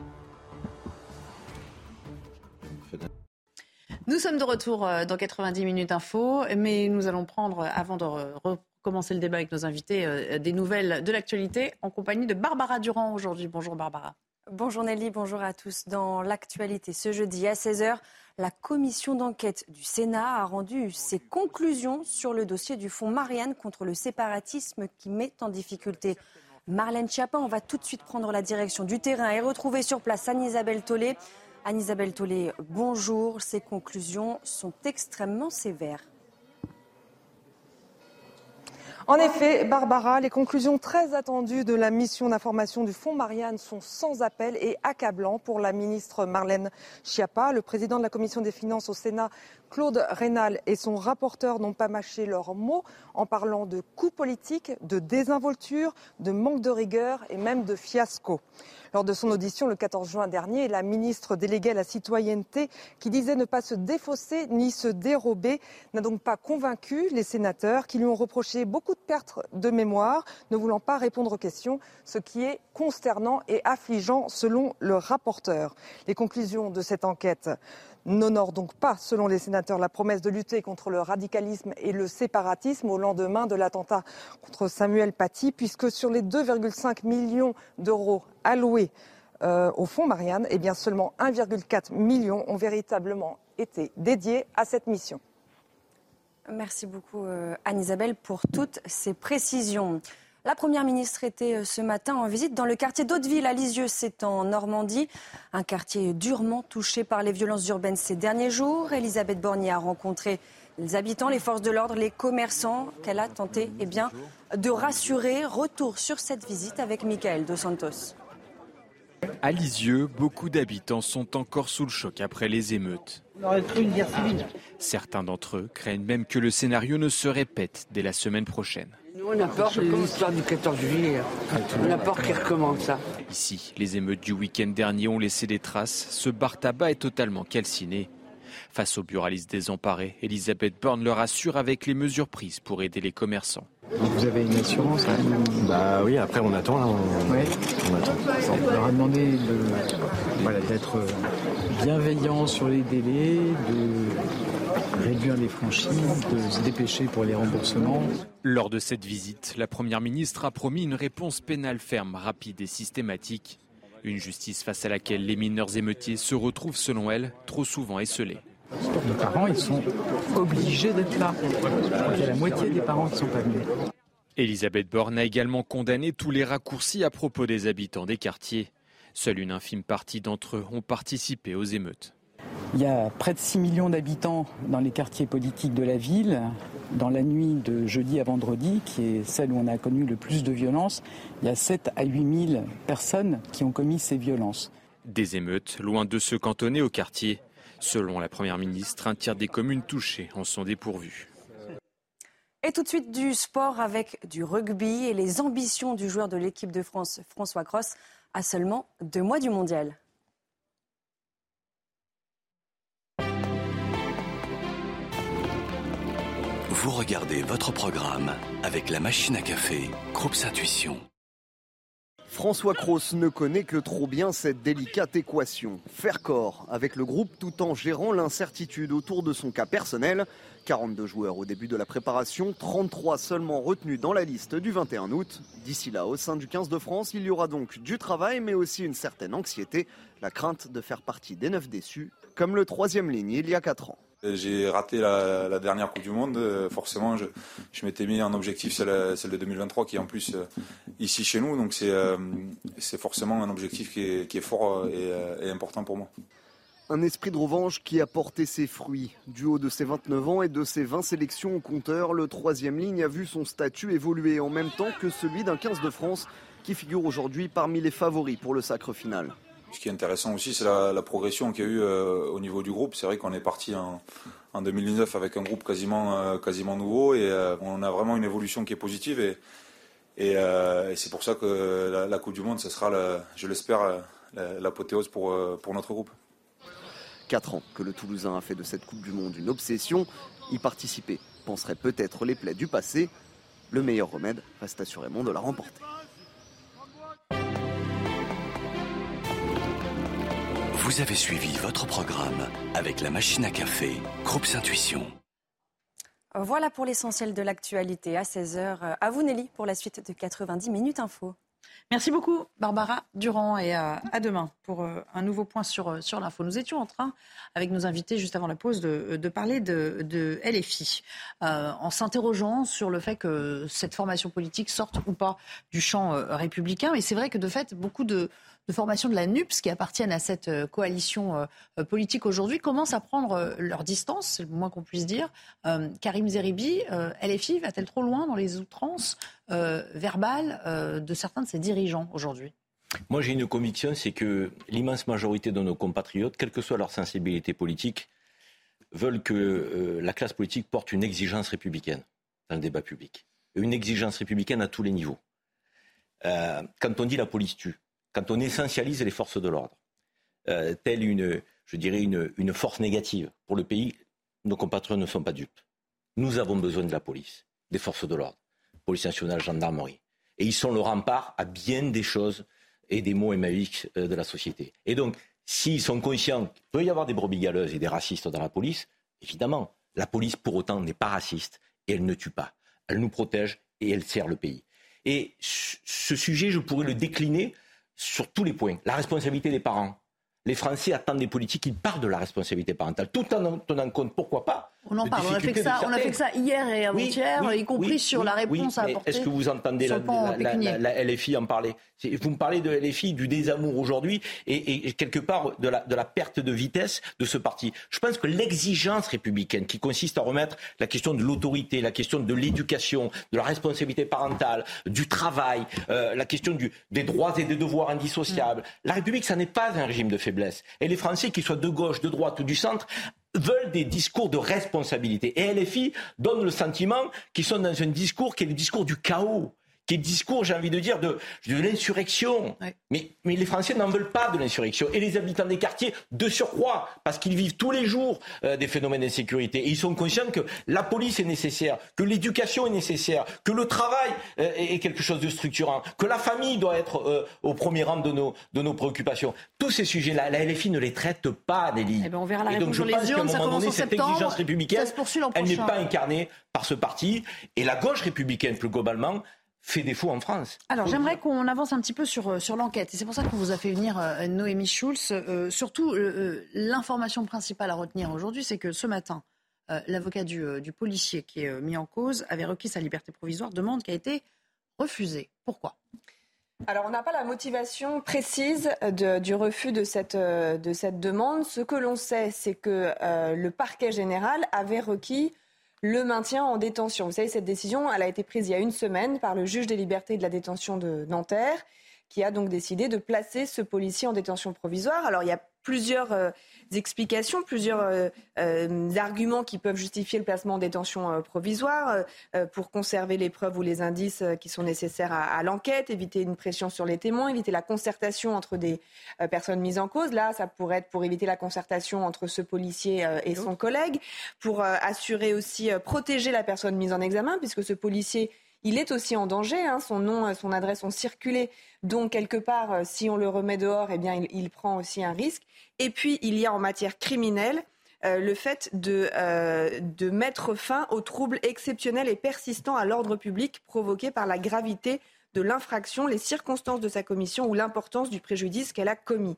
Nous sommes de retour dans 90 minutes info, mais nous allons prendre, avant de commencer le débat avec nos invités, euh, des nouvelles de l'actualité en compagnie de Barbara Durand aujourd'hui. Bonjour Barbara. Bonjour Nelly, bonjour à tous. Dans l'actualité, ce jeudi à 16h, la commission d'enquête du Sénat a rendu ses conclusions sur le dossier du fonds Marianne contre le séparatisme qui met en difficulté Marlène Schiappa. On va tout de suite prendre la direction du terrain et retrouver sur place Anne-Isabelle Tollet. Anne-Isabelle Tollet, bonjour. Ces conclusions sont extrêmement sévères. En effet, Barbara, les conclusions très attendues de la mission d'information du Fonds Marianne sont sans appel et accablants pour la ministre Marlène Schiappa. Le président de la commission des finances au Sénat, Claude Rénal, et son rapporteur n'ont pas mâché leurs mots en parlant de coups politiques, de désinvolture, de manque de rigueur et même de fiasco. Lors de son audition le 14 juin dernier, la ministre déléguée à la citoyenneté, qui disait ne pas se défausser ni se dérober, n'a donc pas convaincu les sénateurs qui lui ont reproché beaucoup de pertes de mémoire, ne voulant pas répondre aux questions, ce qui est consternant et affligeant selon le rapporteur. Les conclusions de cette enquête n'honore donc pas, selon les sénateurs, la promesse de lutter contre le radicalisme et le séparatisme au lendemain de l'attentat contre Samuel Paty, puisque sur les 2,5 millions d'euros alloués euh, au fonds Marianne, eh bien seulement 1,4 million ont véritablement été dédiés à cette mission. Merci beaucoup euh, Anne-Isabelle pour toutes ces précisions. La Première ministre était euh, ce matin en visite dans le quartier d'Hauteville à Lisieux, c'est en Normandie, un quartier durement touché par les violences urbaines ces derniers jours. Elisabeth Borny a rencontré les habitants, les forces de l'ordre, les commerçants qu'elle a tenté eh bien, de rassurer. Retour sur cette visite avec Michael Dos Santos. À Lisieux, beaucoup d'habitants sont encore sous le choc après les émeutes. Certains d'entre eux craignent même que le scénario ne se répète dès la semaine prochaine. On a peur de l'histoire du 14 juillet. On a peur qu'il recommence ça. Ici, les émeutes du week-end dernier ont laissé des traces. Ce bar tabac est totalement calciné. Face aux buralistes désemparés, Elisabeth Borne leur assure avec les mesures prises pour aider les commerçants. Vous avez une assurance Bah oui, après on attend là. On, ouais. on attend. On leur a demandé d'être bienveillant sur les délais, de réduire les franchises, de se dépêcher pour les remboursements. Lors de cette visite, la Première ministre a promis une réponse pénale ferme, rapide et systématique. Une justice face à laquelle les mineurs émeutiers se retrouvent, selon elle, trop souvent esselés. Les parents, ils sont obligés d'être là. Il y a la moitié des parents qui ne sont pas venus. Elisabeth Borne a également condamné tous les raccourcis à propos des habitants des quartiers. Seule une infime partie d'entre eux ont participé aux émeutes. Il y a près de 6 millions d'habitants dans les quartiers politiques de la ville. Dans la nuit de jeudi à vendredi, qui est celle où on a connu le plus de violences, il y a 7 à 8 000 personnes qui ont commis ces violences. Des émeutes, loin de se cantonner au quartier. Selon la Première ministre, un tiers des communes touchées en sont dépourvues. Et tout de suite du sport avec du rugby et les ambitions du joueur de l'équipe de France, François Cross, à seulement deux mois du mondial. Vous regardez votre programme avec la machine à café, Groupe Intuition. François Cros ne connaît que trop bien cette délicate équation. Faire corps avec le groupe tout en gérant l'incertitude autour de son cas personnel. 42 joueurs au début de la préparation, 33 seulement retenus dans la liste du 21 août. D'ici là, au sein du 15 de France, il y aura donc du travail mais aussi une certaine anxiété, la crainte de faire partie des neuf déçus, comme le troisième ligne il y a 4 ans. J'ai raté la, dernière Coupe du Monde. Euh, forcément, je, m'étais mis un objectif, celle, celle, de 2023, qui est en plus euh, ici chez nous. Donc euh, c'est forcément un objectif qui est, fort et, important pour moi. Un esprit de revanche qui a porté ses fruits. Du haut de ses 29 ans et de ses 20 sélections au compteur, le troisième ligne a vu son statut évoluer en même temps que celui d'un 15 de France qui figure aujourd'hui parmi les favoris pour le sacre final. Ce qui est intéressant aussi, c'est la, progression qu'il y a eu euh, au niveau du groupe. C'est vrai qu'on est parti en, 2019 avec un groupe quasiment, euh, nouveau et euh, on a vraiment une évolution qui est positive. Et, c'est pour ça que la, Coupe du Monde, ce sera, je l'espère, l'apothéose pour notre groupe. Quatre ans que le Toulousain a fait de cette Coupe du Monde une obsession. Y participer penserait peut-être les plaies du passé. Le meilleur remède reste assurément de la remporter. Vous avez suivi votre programme avec la machine à café, Groupe Intuition. Voilà pour l'essentiel de l'actualité à 16h. À vous Nelly pour la suite de 90 minutes info. Merci beaucoup, Barbara Durand, et à, demain pour euh, un nouveau point sur, euh, sur l'info. Nous étions en train, avec nos invités juste avant la pause, de, parler de, LFI, euh, en s'interrogeant sur le fait que cette formation politique sorte ou pas du champ républicain. Mais c'est vrai que de fait, beaucoup de, de formations de la NUPS qui appartiennent à cette euh, coalition euh, politique aujourd'hui commencent à prendre euh, leur distance, c'est le moins qu'on puisse dire. Karim Zeribi, LFI va-t-elle trop loin dans les outrances verbales de certains de ses dirigeants aujourd'hui? Moi j'ai une conviction, c'est que l'immense majorité de nos compatriotes, quelle que soit leur sensibilité politique, veulent que la classe politique porte une exigence républicaine dans le débat public. Une exigence républicaine à tous les niveaux. quand on dit la police tue, quand on essentialise les forces de l'ordre, euh, telle une, je dirais, une, force négative pour le pays, nos compatriotes ne sont pas dupes. Nous avons besoin de la police, des forces de l'ordre, police nationale, gendarmerie. Et ils sont le rempart à bien des choses et des mots émaïques euh, de la société. Et donc, s'ils sont conscients qu'il peut y avoir des brebis galeuses et des racistes dans la police, évidemment, la police pour autant n'est pas raciste et elle ne tue pas. Elle nous protège et elle sert le pays. Et ce sujet, je pourrais le décliner sur tous les points. La responsabilité des parents. Les Français attendent des politiques qui parlent de la responsabilité parentale, tout en tenant compte, pourquoi pas, on en parle, on a, fait que ça, on a fait ça hier et avant-hier, y compris sur la réponse à apporter. Est-ce que vous entendez la, la, LFI en parler? Vous me parlez de LFI, du désamour aujourd'hui et, quelque part de la, de la perte de vitesse de ce parti. Je pense que l'exigence républicaine qui consiste à remettre la question de l'autorité, la question de l'éducation, de la responsabilité parentale, du travail, euh, la question du, des droits et des devoirs indissociables. Mm. La République, ça n'est pas un régime de faiblesse. Et les Français, qu'ils soient de gauche, de droite ou du centre, veulent des discours de responsabilité. Et LFI donne le sentiment qu'ils sont dans un discours qui est le discours du chaos qui est discours, j'ai envie de dire, de, de l'insurrection. Mais, mais les Français n'en veulent pas de l'insurrection. Et les habitants des quartiers, de surcroît, parce qu'ils vivent tous les jours euh, des phénomènes d'insécurité. Et ils sont conscients que la police est nécessaire, que l'éducation est nécessaire, que le travail euh, est quelque chose de structurant, que la famille doit être euh, au premier rang de nos, de nos préoccupations. Tous ces sujets-là, la LFI ne les traite pas, Nelly. Eh ben on verra la et donc je pense qu'à un moment donné, cette exigence républicaine, elle n'est pas incarnée par ce parti. Et la gauche républicaine, plus globalement, fait défaut en France. Alors j'aimerais qu'on avance un petit peu sur, euh, sur l'enquête. Et c'est pour ça qu'on vous a fait venir euh, Noémie Schulz. Euh, surtout, l'information principale à retenir aujourd'hui, c'est que ce matin, l'avocat du, du, policier qui est mis en cause avait requis sa liberté provisoire, demande qui a été refusée. Pourquoi? Alors, on n'a pas la motivation précise du refus de cette, de cette demande. Ce que l'on sait, c'est que le parquet général avait requis le maintien en détention. Vous savez, cette décision, elle a été prise il y a une semaine par le juge des libertés et de la détention de Nanterre, qui a donc décidé de placer ce policier en détention provisoire. Alors, il y a plusieurs euh, explications, plusieurs euh, euh, arguments qui peuvent justifier le placement en détention provisoire pour conserver les preuves ou les indices qui sont nécessaires à, l'enquête, éviter une pression sur les témoins, éviter la concertation entre des personnes mises en cause. Là, ça pourrait être pour éviter la concertation entre ce policier et son collègue, pour assurer aussi protéger la personne mise en examen, puisque ce policier il est aussi en danger. Hein. Son nom, son adresse ont circulé. Donc, quelque part, si on le remet dehors, eh bien, il prend aussi un risque. Et puis, il y a en matière criminelle euh, le fait euh, de, mettre fin aux troubles exceptionnels et persistants à l'ordre public provoqués par la gravité de l'infraction, les circonstances de sa commission ou l'importance du préjudice qu'elle a commis.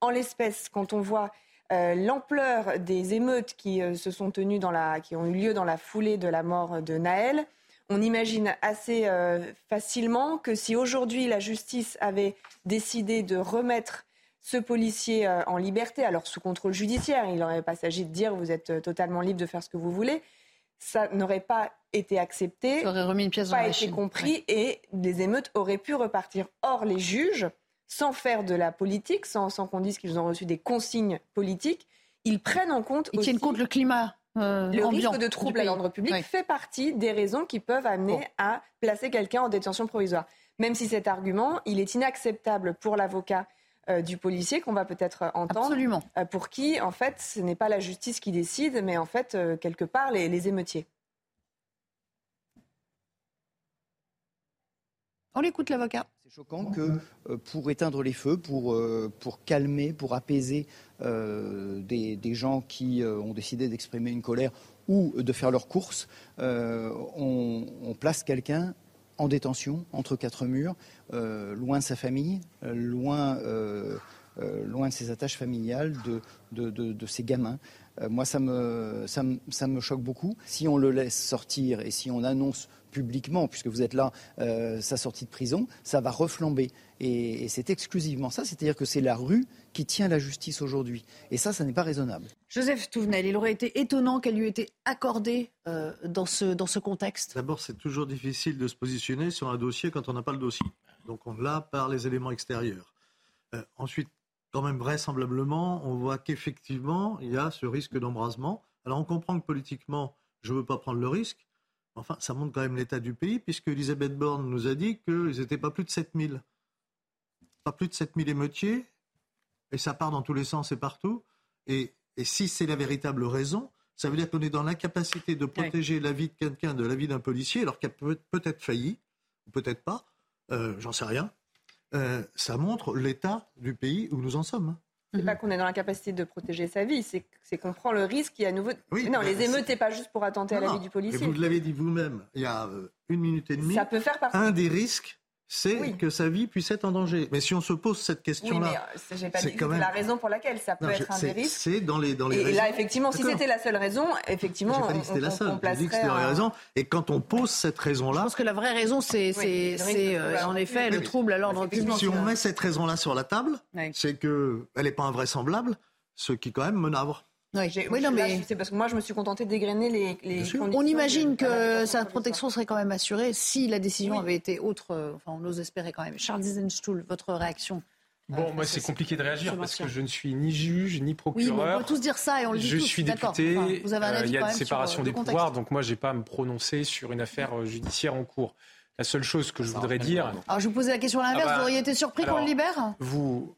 En l'espèce, quand on voit euh, l'ampleur des émeutes qui se sont tenues dans la, qui ont eu lieu dans la foulée de la mort de Naël, on imagine assez facilement que si aujourd'hui la justice avait décidé de remettre ce policier euh, en liberté, alors sous contrôle judiciaire, il n'aurait pas s'agi de dire vous êtes euh, totalement libre de faire ce que vous voulez. Ça n'aurait pas été accepté, ça aurait remis une pièce pas été compris et les émeutes auraient pu repartir. Or, les juges, sans faire de la politique, sans, qu'on dise qu'ils ont reçu des consignes politiques, ils prennent en compte ils tiennent compte le climat. Euh, le risque de trouble à l'ordre public fait partie des raisons qui peuvent amener à placer quelqu'un en détention provisoire. Même si cet argument, il est inacceptable pour l'avocat euh, du policier qu'on va peut-être entendre. Absolument. Euh, pour qui, en fait, ce n'est pas la justice qui décide, mais en fait, euh, quelque part, les, émeutiers. On écoute l'avocat. C'est choquant que pour éteindre les feux, pour, pour calmer, pour apaiser des, gens qui ont décidé d'exprimer une colère ou de faire leurs courses, on, place quelqu'un en détention, entre quatre murs, euh, loin de sa famille, euh, loin, euh, loin de ses attaches familiales, de, de, ses gamins. moi, ça me, ça, me, choque beaucoup. Si on le laisse sortir et si on annonce publiquement, puisque vous êtes là, sa sortie de prison, ça va reflamber. Et, c'est exclusivement ça, c'est-à-dire que c'est la rue qui tient la justice aujourd'hui. Et ça, ça n'est pas raisonnable. Joseph Touvenel, il aurait été étonnant qu'elle lui ait été accordée euh, dans, ce, dans ce contexte. D'abord, c'est toujours difficile de se positionner sur un dossier quand on n'a pas le dossier. Donc on l'a par les éléments extérieurs. Euh, ensuite, quand même vraisemblablement, on voit qu'effectivement, il y a ce risque d'embrasement. Alors on comprend que politiquement, je ne veux pas prendre le risque. Enfin, ça montre quand même l'état du pays, puisque Elisabeth Borne nous a dit qu'ils n'étaient pas plus de 7000 pas plus de 7000 émeutiers, et ça part dans tous les sens et partout. Et, si c'est la véritable raison, ça veut dire qu'on est dans l'incapacité de protéger la vie de quelqu'un de la vie d'un policier, alors qu'il a peut-être failli, peut-être pas, euh, j'en sais rien. Euh, ça montre l'état du pays où nous en sommes. C'est pas qu'on est dans l'incapacité de protéger sa vie, c'est qu'on prend le risque qu'il y a à nouveau. non, les émeutes, n'est pas juste pour attenter à la vie du policier. vous l'avez dit vous-même, il y a euh, une minute et demie. Ça peut faire partie. Un des risques, c'est que sa vie puisse être en danger. Mais si on se pose cette question-là, oui, j'ai pas dit même... la raison pour laquelle ça peut être un des risques. C'est dans les dans les. Et là, effectivement, si c'était la seule raison, effectivement, pas dit que c'était la seule. On, dit que c'était la raison. Et quand on pose cette raison-là, je pense que la vraie raison, c'est c'est euh, en effet le trouble à l'ordre public. Si on met cette raison-là sur la table, c'est que elle n'est pas invraisemblable, ce qui quand même me navre. Oui, non, mais c'est parce que moi, je me suis contentée d'égrener les, les conditions. On imagine que sa protection serait quand même assurée si la décision avait été autre. Euh, enfin, on ose espérer quand même. Charles Eisenstuhl, votre réaction Bon, moi, c'est compliqué de réagir parce que je ne suis ni juge ni procureur. Oui, on peut tous dire ça et on le dit Je tous, suis député. vous avez un euh, avis il y a une séparation euh, des pouvoirs, donc moi, j'ai pas à me prononcer sur une affaire judiciaire en cours. La seule chose que je voudrais dire. Alors, je vous posais la question à l'inverse. Ah bah, vous auriez été surpris qu'on le libère Vous,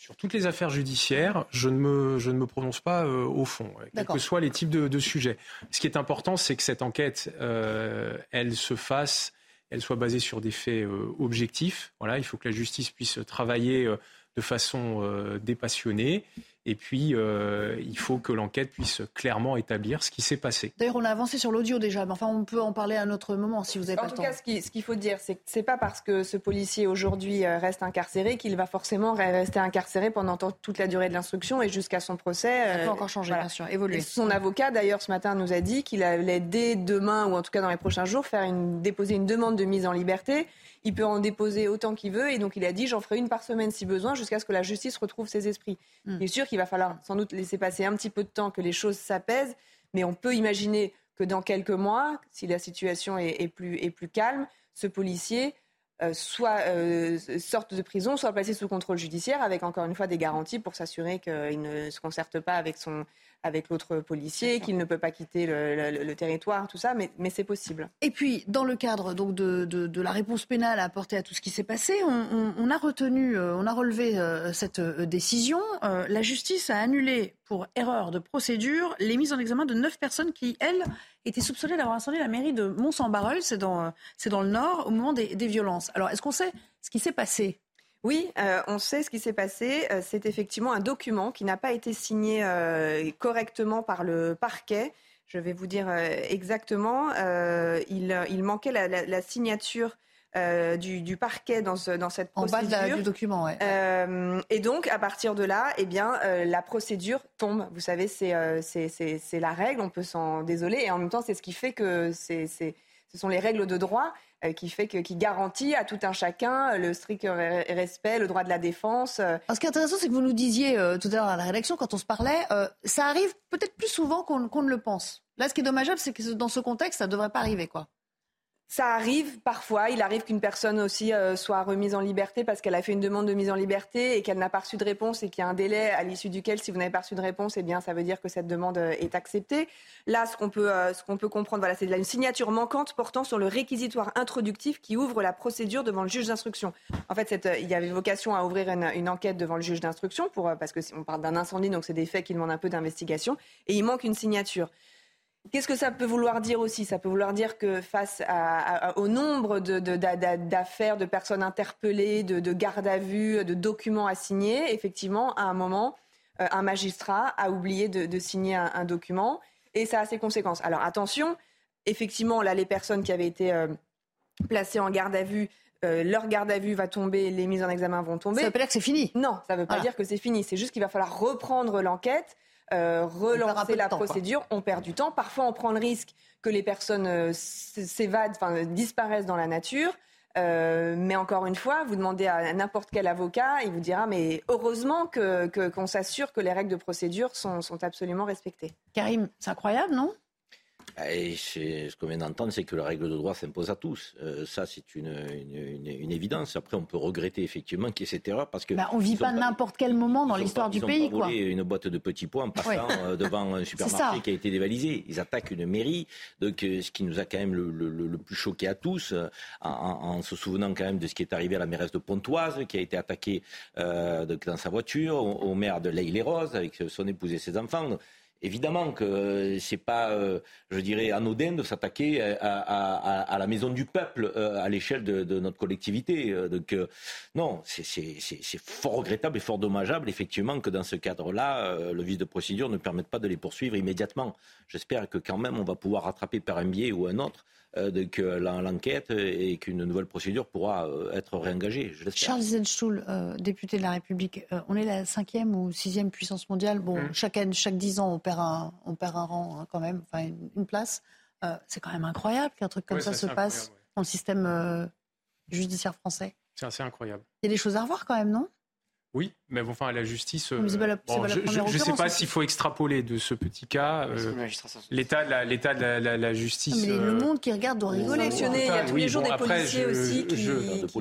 sur toutes les affaires judiciaires, je ne me, je ne me prononce pas euh, au fond, quels que soient les types de, sujets. Ce qui est important, c'est que cette enquête, euh, elle se fasse, elle soit basée sur des faits euh, objectifs. Voilà, il faut que la justice puisse travailler de façon dépassionnée. Et puis, euh, il faut que l'enquête puisse clairement établir ce qui s'est passé. D'ailleurs, on a avancé sur l'audio déjà, mais enfin, on peut en parler à un autre moment si vous avez pas le temps. En tout cas, ce qu'il faut dire, c'est que c'est pas parce que ce policier aujourd'hui euh, reste incarcéré qu'il va forcément rester incarcéré pendant toute la durée de l'instruction et jusqu'à son procès. Ça peut euh, encore changer, bien sûr, évoluer. son avocat, d'ailleurs, ce matin, nous a dit qu'il allait dès demain, ou en tout cas dans les prochains jours, faire une, déposer une demande de mise en liberté il peut en déposer autant qu'il veut. Et donc, il a dit j'en ferai une par semaine si besoin, jusqu'à ce que la justice retrouve ses esprits. Hmm. Il est sûr qu'il va falloir sans doute laisser passer un petit peu de temps, que les choses s'apaisent. Mais on peut imaginer que dans quelques mois, si la situation est, plus, est plus calme, ce policier euh, soit euh, sorte de prison, soit placé sous contrôle judiciaire, avec encore une fois des garanties pour s'assurer qu'il ne se concerte pas avec son, avec l'autre policier, qu'il ne peut pas quitter le, territoire, tout ça, mais, mais c'est possible. Et puis, dans le cadre donc de, de, la réponse pénale apportée à tout ce qui s'est passé, on, on, a retenu, euh, on a relevé euh, cette euh, décision. la justice a annulé pour erreur de procédure les mises en examen de neuf personnes qui, elles, étaient soupçonnées d'avoir incendié la mairie de Mont-Saint-Barreul, c'est dans, le Nord, au moment des, des violences. Alors, est-ce qu'on sait ce qui s'est passé? Oui, euh, on sait ce qui s'est passé. Euh, c'est effectivement un document qui n'a pas été signé euh, correctement par le parquet. Je vais vous dire exactement. Il, manquait la, signature du, parquet dans, cette procédure. En bas du document, oui. et donc, à partir de là, eh bien, la procédure tombe. Vous savez, c'est la règle. On peut s'en désoler. Et en même temps, c'est ce qui fait que ce sont les règles de droit. Euh, qui fait que, qui garantit à tout un chacun le strict respect, le droit de la défense. Alors, ce qui est intéressant, c'est que vous nous disiez euh, tout à l'heure à la rédaction, quand on se parlait, euh, ça arrive peut-être plus souvent qu'on ne le pense. Là, ce qui est dommageable, c'est que dans ce contexte, ça ne devrait pas arriver, quoi. Ça arrive parfois. Il arrive qu'une personne aussi euh, soit remise en liberté parce qu'elle a fait une demande de mise en liberté et qu'elle n'a pas reçu de réponse et qu'il y a un délai à l'issue duquel, si vous n'avez pas reçu de réponse, eh bien, ça veut dire que cette demande euh, est acceptée. Là, ce qu'on peut, euh, ce qu'on peut comprendre, voilà, c'est une signature manquante portant sur le réquisitoire introductif qui ouvre la procédure devant le juge d'instruction. En fait, il y avait vocation à ouvrir une, une enquête devant le juge d'instruction pour, parce que on parle d'un incendie, donc c'est des faits qui demandent un peu d'investigation et il manque une signature. Qu'est-ce que ça peut vouloir dire aussi? Ça peut vouloir dire que face au nombre d'affaires, de, personnes interpellées, de, gardes à vue, de documents à signer, effectivement, à un moment, euh, un magistrat a oublié de, signer un, document et ça a ses conséquences. Alors attention, effectivement, là, les personnes qui avaient été euh, placées en garde à vue, euh, leur garde à vue va tomber, les mises en examen vont tomber. Ça ne veut pas dire que c'est fini Non, ça ne veut pas dire que c'est fini. C'est juste qu'il va falloir reprendre l'enquête euh, relancer la procédure. On perd du temps. Parfois, on prend le risque que les personnes euh, s'évadent, enfin, disparaissent dans la nature. Euh, mais encore une fois, vous demandez à n'importe quel avocat, il vous dira mais heureusement qu'on que, s'assure que les règles de procédure sont, sont absolument respectées. Karim, c'est incroyable, non? Et ce qu'on vient d'entendre, c'est que la règle de droit s'impose à tous. Euh, ça, c'est une, une, évidence. Après, on peut regretter effectivement qu'il y ait cette erreur parce que. Bah, on ne vit pas n'importe quel moment dans l'histoire du pays. Ils ont volé une boîte de petits pois en passant euh, devant un supermarché qui a été dévalisé. Ils attaquent une mairie, donc, euh, ce qui nous a quand même le, plus choqué à tous, en, se souvenant quand même de ce qui est arrivé à la mairesse de Pontoise, qui a été attaquée dans sa voiture, au, maire de l'Aïle-les-Roses avec son épouse et ses enfants. Évidemment que c'est pas, euh, je dirais, anodin de s'attaquer à, la maison du peuple euh, à l'échelle de, notre collectivité. Euh, donc non, c'est fort regrettable et fort dommageable, effectivement, que dans ce cadre-là, le vice de procédure ne permette pas de les poursuivre immédiatement. J'espère que quand même on va pouvoir rattraper par un biais ou un autre euh, que l'enquête et qu'une nouvelle procédure pourra euh, être réengagée. Charles Zenstuhl, euh, député de la République, on est la cinquième ou sixième puissance mondiale. Bon, mmh. chaque, chaque dix ans, on perd un, on perd un rang hein, quand même, enfin une, place. c'est quand même incroyable qu'un truc comme ça se passe dans le système judiciaire français. C'est assez incroyable. Il y a des choses à revoir quand même, non? Oui, mais bon, enfin, la justice. je ne sais pas s'il faut extrapoler de ce petit cas euh, l'état de la, l'état de la, justice. Mais le euh, monde qui regarde doit rigoler. Il y a tous les jours des policiers aussi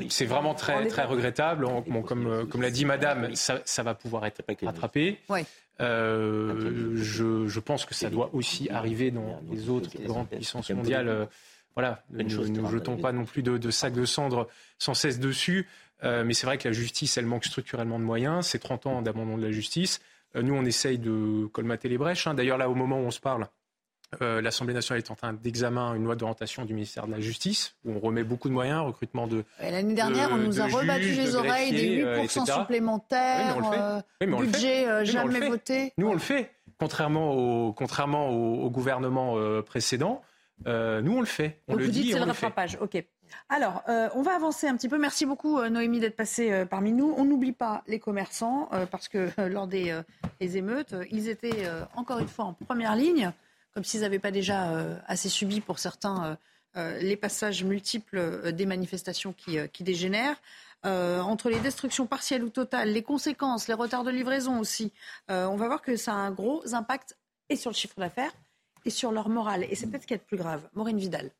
C'est vraiment très, très regrettable. comme, comme l'a dit Madame, ça, ça va pouvoir être rattrapé. Euh, je, je, pense que ça doit aussi arriver dans les autres grandes puissances mondiales. Voilà, ne, ne jetons pas non plus de, de sacs de cendres sans cesse dessus. Euh, mais c'est vrai que la justice, elle manque structurellement de moyens. C'est 30 ans d'abandon de la justice. Euh, nous, on essaye de colmater les brèches. Hein. D'ailleurs, là, au moment où on se parle, Euh, L'Assemblée nationale est en train d'examiner une loi d'orientation du ministère de la Justice où on remet beaucoup de moyens, recrutement de. L'année dernière, on nous a rebattu les oreilles des 8% supplémentaires, budget jamais voté. Nous, on le fait, contrairement au, contrairement au, gouvernement précédent. nous, on le fait. On Donc le vous dit dites c'est le rattrapage. Ok. Alors, euh, on va avancer un petit peu. Merci beaucoup, euh, Noémie, d'être passée euh, parmi nous. On n'oublie pas les commerçants, parce que lors des, émeutes, ils étaient encore une fois en première ligne, comme s'ils n'avaient pas déjà assez subi pour certains les passages multiples des manifestations qui, dégénèrent. entre les destructions partielles ou totales, les conséquences, les retards de livraison aussi, on va voir que ça a un gros impact et sur le chiffre d'affaires et sur leur morale. Et c'est peut-être ce qui est le plus grave. Maureen Vidal.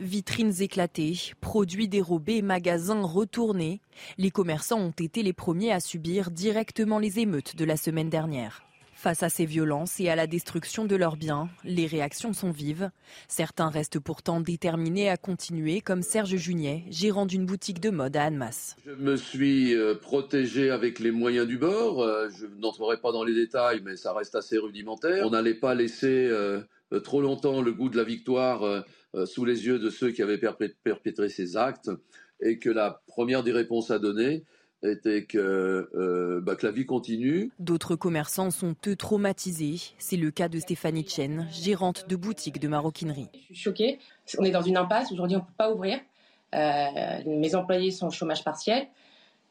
Vitrines éclatées, produits dérobés, magasins retournés. Les commerçants ont été les premiers à subir directement les émeutes de la semaine dernière. Face à ces violences et à la destruction de leurs biens, les réactions sont vives. Certains restent pourtant déterminés à continuer, comme Serge Juniet, gérant d'une boutique de mode à Annemasse. Je me suis euh, protégé avec les moyens du bord. Euh, je n'entrerai pas dans les détails, mais ça reste assez rudimentaire. On n'allait pas laisser euh, trop longtemps le goût de la victoire sous les yeux de ceux qui avaient perpétré ces actes et que la première des réponses à donner était que, euh, bah, que la vie continue. D'autres commerçants sont eux traumatisés. C'est le cas de Stéphanie Chen, gérante de boutique de maroquinerie. Je suis choquée. On est dans une impasse. Aujourd'hui, on ne peut pas ouvrir. Euh, mes employés sont au chômage partiel.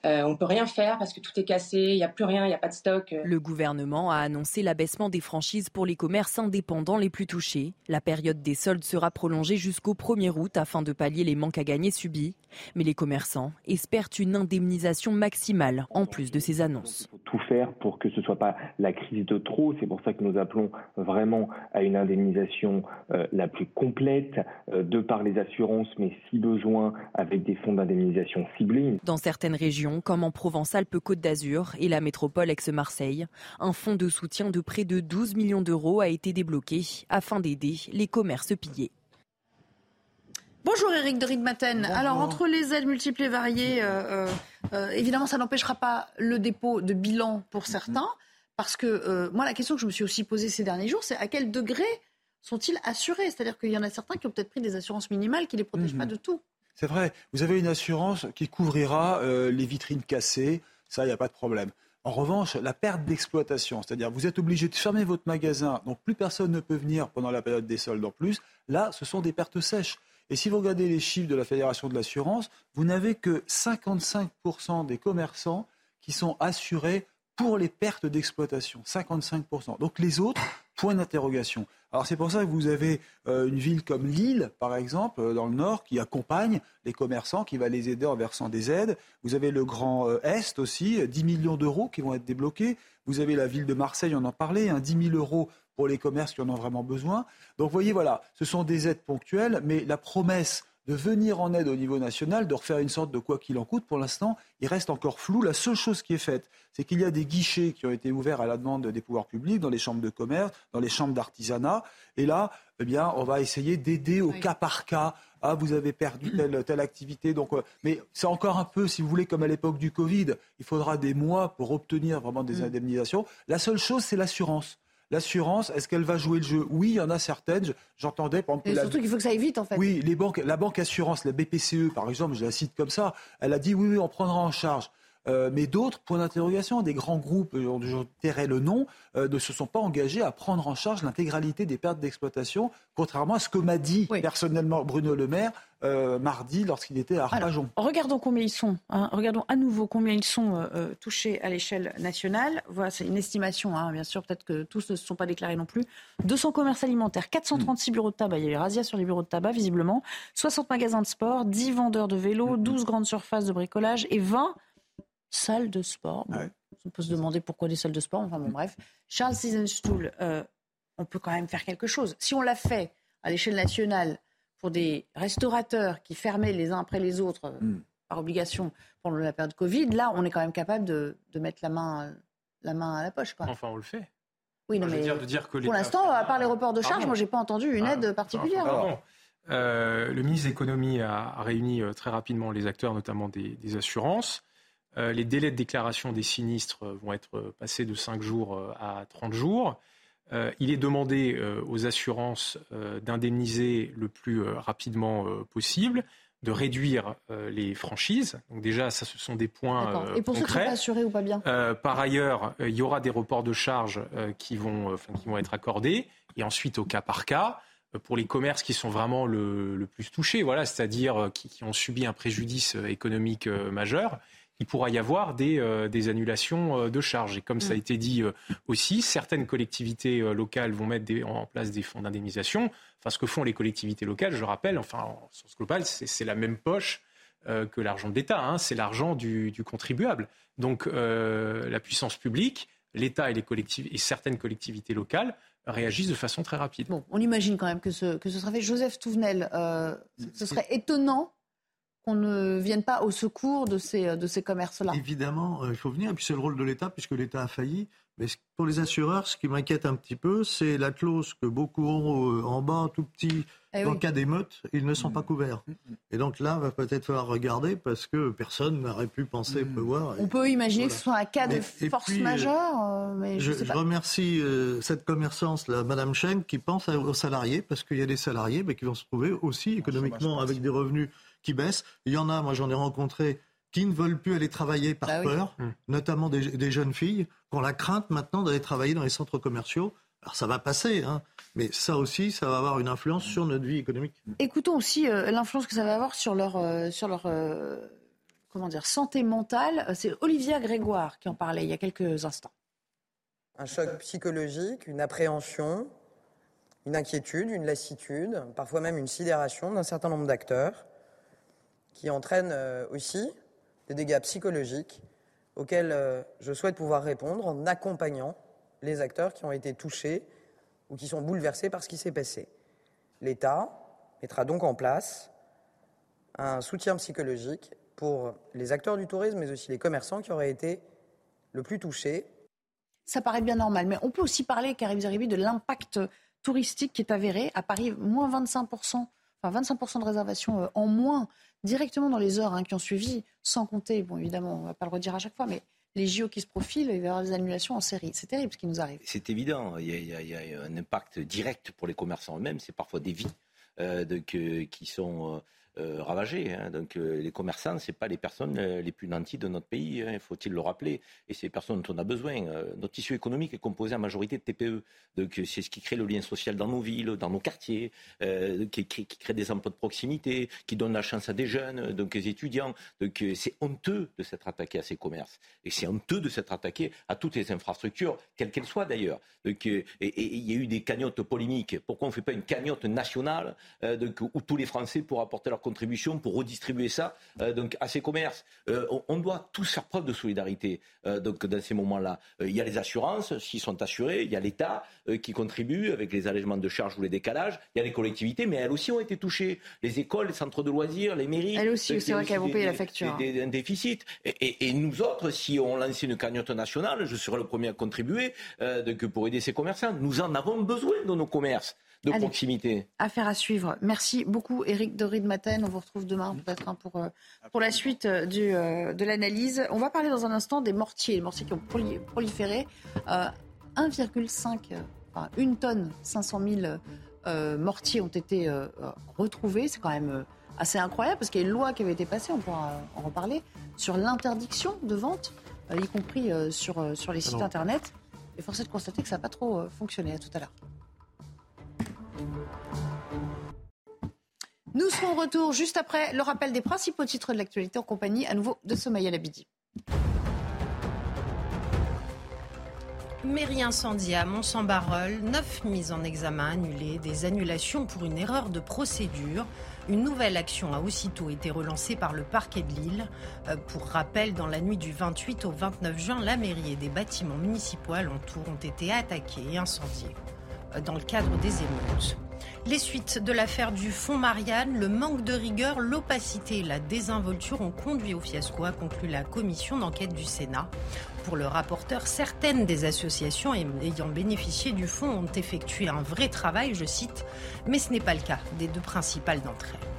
Euh, on ne peut rien faire parce que tout est cassé, il n'y a plus rien, il n'y a pas de stock. Le gouvernement a annoncé l'abaissement des franchises pour les commerces indépendants les plus touchés. La période des soldes sera prolongée jusqu'au 1er août afin de pallier les manques à gagner subis. Mais les commerçants espèrent une indemnisation maximale en plus de ces annonces. Il faut tout faire pour que ce ne soit pas la crise de trop. C'est pour ça que nous appelons vraiment à une indemnisation euh, la plus complète euh, de par les assurances, mais si besoin avec des fonds d'indemnisation ciblés. Dans certaines régions, comme en Provence-Alpes-Côte d'Azur et la métropole ex-Marseille. Un fonds de soutien de près de 12 millions d'euros a été débloqué afin d'aider les commerces pillés. Bonjour Eric de Ridmaten. Alors entre les aides multiples et variées, euh, euh, euh, évidemment ça n'empêchera pas le dépôt de bilan pour certains, parce que moi la question que je me suis aussi posée ces derniers jours, c'est à quel degré sont-ils assurés? C'est-à-dire qu'il y en a certains qui ont peut-être pris des assurances minimales qui ne les protègent pas mhm. de tout. C'est vrai, vous avez une assurance qui couvrira euh, les vitrines cassées, ça, il n'y a pas de problème. En revanche, la perte d'exploitation, c'est-à-dire vous êtes obligé de fermer votre magasin, donc plus personne ne peut venir pendant la période des soldes en plus, là, ce sont des pertes sèches. Et si vous regardez les chiffres de la Fédération de l'assurance, vous n'avez que 55% des commerçants qui sont assurés pour les pertes d'exploitation. 55%. Donc les autres, point d'interrogation. Alors c'est pour ça que vous avez euh, une ville comme Lille, par exemple, euh, dans le Nord, qui accompagne les commerçants, qui va les aider en versant des aides. Vous avez le Grand euh, Est aussi, 10 millions d'euros qui vont être débloqués. Vous avez la ville de Marseille, on en parlait, hein, 10 000 euros pour les commerces qui en ont vraiment besoin. Donc vous voyez, voilà, ce sont des aides ponctuelles, mais la promesse de venir en aide au niveau national, de refaire une sorte de quoi qu'il en coûte, pour l'instant, il reste encore flou. La seule chose qui est faite, c'est qu'il y a des guichets qui ont été ouverts à la demande des pouvoirs publics dans les chambres de commerce, dans les chambres d'artisanat. Et là, eh bien, on va essayer d'aider au cas par cas. Ah, vous avez perdu telle, telle activité. Donc, euh, mais c'est encore un peu, si vous voulez, comme à l'époque du Covid. Il faudra des mois pour obtenir vraiment des mm. indemnisations. La seule chose, c'est l'assurance. L'assurance, est-ce qu'elle va jouer le jeu? Oui, il y en a certaines. J'entendais, par exemple. surtout qu'il faut que ça aille vite, en fait. Oui, les banques, la banque assurance, la BPCE, par exemple, je la cite comme ça, elle a dit oui, oui, on prendra en charge. Euh, mais d'autres, point d'interrogation, des grands groupes, euh, je tairai le nom, euh, ne se sont pas engagés à prendre en charge l'intégralité des pertes d'exploitation, contrairement à ce que m'a dit personnellement Bruno Le Maire mardi lorsqu'il était à Arpajon. regardons combien ils sont. Hein. regardons à nouveau combien ils sont touchés à l'échelle nationale. Voilà, c'est une estimation, hein. bien sûr, peut-être que tous ne se sont pas déclarés non plus. 200 commerces alimentaires, 436 bureaux de tabac, il y a eu razzia sur les bureaux de tabac, visiblement, 60 magasins de sport, 10 vendeurs de vélos, 12 grandes surfaces de bricolage et 20 salle de sport. On peut se demander pourquoi des salles de sport. Enfin bon, bref. Charles Seisenstuhl, euh, on peut quand même faire quelque chose. Si on l'a fait à l'échelle nationale pour des restaurateurs qui fermaient les uns après les autres euh, hmm. par obligation pendant la période Covid, là, on est quand même capable de, mettre la main, la main à la poche. Quoi. Enfin, on le fait. Oui, non, mais de dire que pour l'instant, à part les reports de charges, moi, j'ai pas entendu une ah. aide particulière. Euh, le ministre de l'économie a, réuni très rapidement les acteurs, notamment des assurances. Euh, les délais de déclaration des sinistres vont être passés de 5 jours euh, à 30 jours. il est demandé aux assurances d'indemniser le plus rapidement possible de réduire les franchises. Donc déjà, ça, ce sont des points Et pour ceux qui sont assurés ou pas bien Par ailleurs, il y aura des reports de charges qui, vont, qui vont être accordés. Et ensuite, au cas par cas, pour les commerces qui sont vraiment le, plus touchés, voilà, c'est-à-dire euh, qui, ont subi un préjudice euh, économique euh, majeur, il pourra y avoir des, annulations de charges. Et comme ça a mm. été dit aussi, certaines collectivités locales vont mettre en place des fonds d'indemnisation. Enfin, ce que font les collectivités locales, je rappelle, enfin, en sens global, c'est la même poche que l'argent de l'État, hein, c'est l'argent du, contribuable. Donc, la puissance publique, l'État et, et certaines collectivités locales réagissent de façon très rapide. Bon, on imagine quand même que ce, que ce sera fait. Joseph Touvenel, euh, ce serait étonnant qu'on ne vienne pas au secours de ces, de ces commerces-là. Évidemment, euh, il faut venir. Et puis c'est le rôle de l'État, puisque l'État a failli. Mais pour les assureurs, ce qui m'inquiète un petit peu, c'est la clause que beaucoup ont euh, en bas, tout petit, eh en cas d'émeute, ils ne sont pas couverts. Et donc là, va peut-être falloir regarder parce que personne n'aurait pu penser mm. prévoir. On peut imaginer que ce soit un cas de force euh, majeure. mais je, remercie cette commerçante, là, Madame Cheng, qui pense aux salariés parce qu'il y a des salariés mais qui vont se trouver aussi économiquement avec des revenus qui baissent. Il y en a, moi j'en ai rencontré, qui ne veulent plus aller travailler par bah peur, mmh. notamment des, jeunes filles, qui ont la crainte maintenant d'aller travailler dans les centres commerciaux. Alors ça va passer, hein, mais ça aussi, ça va avoir une influence sur notre vie économique. Écoutons aussi euh, l'influence que ça va avoir sur leur, euh, sur leur euh, comment dire, santé mentale. C'est Olivia Grégoire qui en parlait il y a quelques instants. Un choc psychologique, une appréhension, une inquiétude, une lassitude, parfois même une sidération d'un certain nombre d'acteurs qui entraîne euh, aussi des dégâts psychologiques auxquels euh, je souhaite pouvoir répondre en accompagnant les acteurs qui ont été touchés ou qui sont bouleversés par ce qui s'est passé. L'État mettra donc en place un soutien psychologique pour les acteurs du tourisme, mais aussi les commerçants qui auraient été le plus touchés. Ça paraît bien normal, mais on peut aussi parler, Karim Zeribi, de l'impact touristique qui est avéré. À Paris, moins 25%, enfin 25% de réservations euh, en moins directement dans les heures hein, qui ont suivi, sans compter, bon évidemment, on ne va pas le redire à chaque fois, mais les JO qui se profilent, il va y avoir des annulations en série. C'est terrible ce qui nous arrive. C'est évident, il y, a, un impact direct pour les commerçants eux-mêmes, c'est parfois des vies euh, qui sont... Euh, euh, ravagés. Hein. Donc euh, les commerçants, ce pas les personnes euh, les plus nantis de notre pays, hein, faut-il le rappeler. Et c'est les personnes dont on a besoin. notre tissu économique est composé en majorité de TPE. Donc c'est ce qui crée le lien social dans nos villes, dans nos quartiers, qui, crée des emplois de proximité, qui donne la chance à des jeunes, donc les étudiants. Donc c'est honteux de s'être attaqué à ces commerces. Et c'est honteux de s'être attaqué à toutes les infrastructures, quelles qu'elles soient d'ailleurs. Il y a eu des cagnottes polémiques. Pourquoi on ne fait pas une cagnotte nationale où tous les Français pourraient apporter leur contribution pour redistribuer ça euh, donc à ces commerces. Euh, on, doit tous faire preuve de solidarité euh, donc dans ces moments-là. il y a les assurances, s'ils sont assurés, il y a l'État qui contribue avec les allègements de charges ou les décalages, il y a les collectivités, mais elles aussi ont été touchées. Les écoles, les centres de loisirs, les mairies. Elles aussi, c'est vrai qu'elles vont payer la facture. Des, un déficit. Et, et, nous autres, si on lançait une cagnotte nationale, je serais le premier à contribuer que pour aider ces commerçants. Nous en avons besoin dans nos commerces de proximité. Affaire à suivre. Merci beaucoup, Eric Dorid Maten. On vous retrouve demain, peut-être, hein, pour, euh, pour la suite euh, du, euh, de l'analyse. On va parler dans un instant des mortiers, les mortiers qui ont proliféré. 1,5, enfin, une tonne, 500 000 mortiers ont été retrouvés. C'est quand même assez incroyable parce qu'il y a une loi qui avait été passée, on pourra en reparler, sur l'interdiction de vente, y compris sur, sur les sites internet. Et force est de constater que ça n'a pas trop fonctionné. À tout à l'heure. Nous serons au retour juste après le rappel des principaux titres de l'actualité en compagnie à nouveau de Somaya Labidi. Mairie incendie à Mont-Saint-Barreul, neuf mises en examen annulées, des annulations pour une erreur de procédure. Une nouvelle action a aussitôt été relancée par le parquet de Lille. Euh, pour rappel, dans la nuit du 28 au 29 juin, la mairie et des bâtiments municipaux alentours ont été attaqués et incendiés dans le cadre des émeutes. Les suites de l'affaire du fonds Marianne, le manque de rigueur, l'opacité et la désinvolture ont conduit au fiasco, a conclu la commission d'enquête du Sénat. Pour le rapporteur, certaines des associations ayant bénéficié du fonds ont effectué un vrai travail, je cite, mais ce n'est pas le cas des deux principales d'entre elles.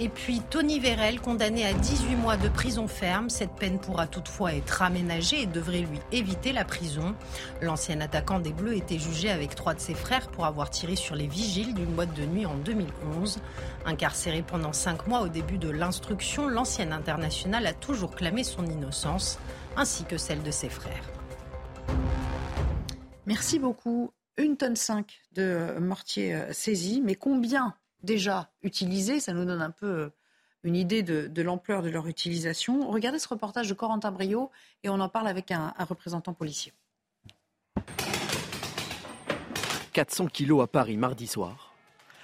Et puis Tony Vérel, condamné à 18 mois de prison ferme. Cette peine pourra toutefois être aménagée et devrait lui éviter la prison. L'ancien attaquant des Bleus était jugé avec trois de ses frères pour avoir tiré sur les vigiles d'une boîte de nuit en 2011. Incarcéré pendant cinq mois au début de l'instruction, l'ancien international a toujours clamé son innocence, ainsi que celle de ses frères. Merci beaucoup. Une tonne 5 de mortier euh, saisi, mais combien déjà utilisés. Ça nous donne un peu euh, une idée de, l'ampleur de leur utilisation. Regardez ce reportage de Corentin Brio et on en parle avec un, un représentant policier. 400 kilos à Paris mardi soir.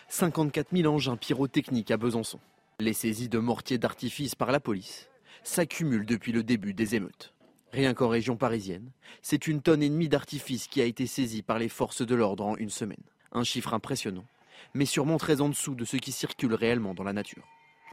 54 000 engins pyrotechniques à Besançon. Les saisies de mortiers d'artifice par la police s'accumulent depuis le début des émeutes. Rien qu'en région parisienne, c'est une tonne et demie d'artifice qui a été saisie par les forces de l'ordre en une semaine. Un chiffre impressionnant mais sûrement très en dessous de ce qui circule réellement dans la nature.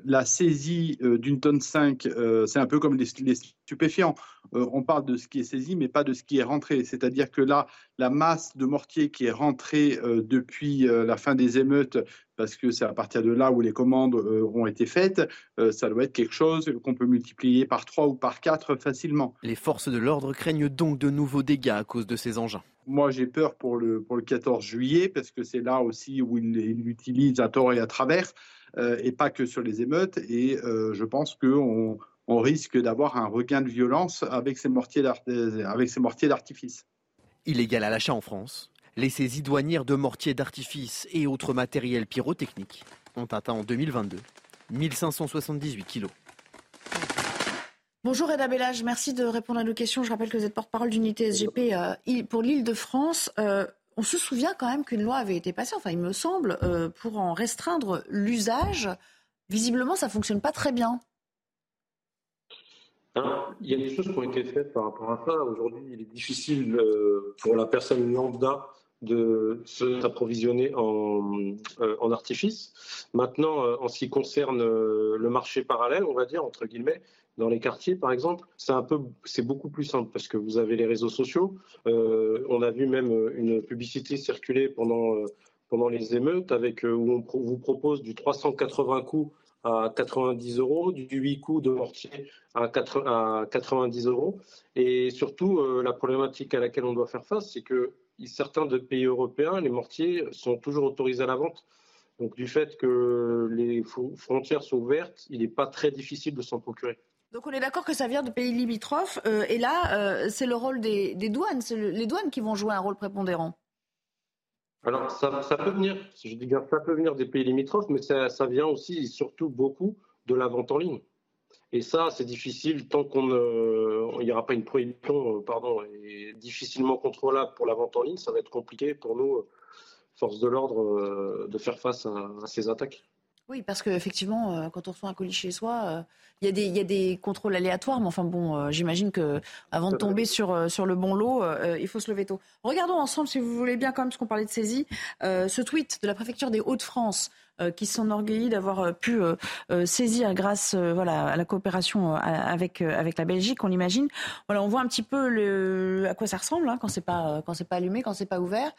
La saisie euh, d'une tonne 5, euh, c'est un peu comme les, stupéfiants. Euh, on parle de ce qui est saisi, mais pas de ce qui est rentré. C'est-à-dire que là, la masse de mortier qui est rentrée depuis la fin des émeutes, parce que c'est à partir de là où les commandes ont été faites, ça doit être quelque chose qu'on peut multiplier par 3 ou par 4 facilement. Les forces de l'ordre craignent donc de nouveaux dégâts à cause de ces engins. Moi, j'ai peur pour le, pour le 14 juillet, parce que c'est là aussi où il l'utilise à tort et à travers, et pas que sur les émeutes. Et euh, je pense qu'on on risque d'avoir un regain de violence avec ces mortiers d'artifice. Illégal à l'achat en France, les saisies douanières de mortiers d'artifice et autres matériels pyrotechniques ont atteint en 2022 1578 kilos. Bonjour Eda Bellage, merci de répondre à nos questions. Je rappelle que vous êtes porte-parole d'unité SGP euh, pour l'île de France. Euh, on se souvient quand même qu'une loi avait été passée, enfin il me semble, euh, pour en restreindre l'usage. Visiblement, ça ne fonctionne pas très bien. il y a des choses qui ont été faites par rapport à ça. Aujourd'hui, il est difficile pour la personne lambda de s'approvisionner en, en, artifice. Maintenant, en ce qui concerne le marché parallèle, on va dire, entre guillemets, dans les quartiers, par exemple, c'est un peu, c'est beaucoup plus simple parce que vous avez les réseaux sociaux. Euh, on a vu même euh, une publicité circuler pendant euh, pendant les émeutes avec où on vous propose du 380 coups à 90 euros, du 8 coups de mortier à, 90 euros. Et surtout, la problématique à laquelle on doit faire face, c'est que certains de pays européens, les mortiers sont toujours autorisés à la vente. Donc du fait que les frontières sont ouvertes, il n'est pas très difficile de s'en procurer. Donc on est d'accord que ça vient de pays limitrophes. Euh, et là, euh, c'est le rôle des, douanes. C'est les douanes qui vont jouer un rôle prépondérant. Alors ça, peut venir, je dis bien, ça peut venir des pays limitrophes, mais ça, vient aussi et surtout beaucoup de la vente en ligne. Et ça, c'est difficile tant qu'on n'y aura pas une prohibition, euh, pardon, et difficilement contrôlable pour la vente en ligne. Ça va être compliqué pour nous, forces de l'ordre, de faire face à ces attaques. Oui, parce qu'effectivement, euh, quand on reçoit un colis chez soi, euh, il y, a des contrôles aléatoires, mais enfin bon, euh, j'imagine que avant de tomber sur, sur le bon lot, il faut se lever tôt. Regardons ensemble, si vous voulez bien, quand même, parce qu'on parlait de saisie, ce tweet de la préfecture des Hauts-de-France qui s'enorgueillit d'avoir pu saisir grâce voilà, à la coopération avec, la Belgique, on imagine. Voilà, on voit un petit peu à quoi ça ressemble hein, quand c'est pas allumé, quand c'est pas ouvert.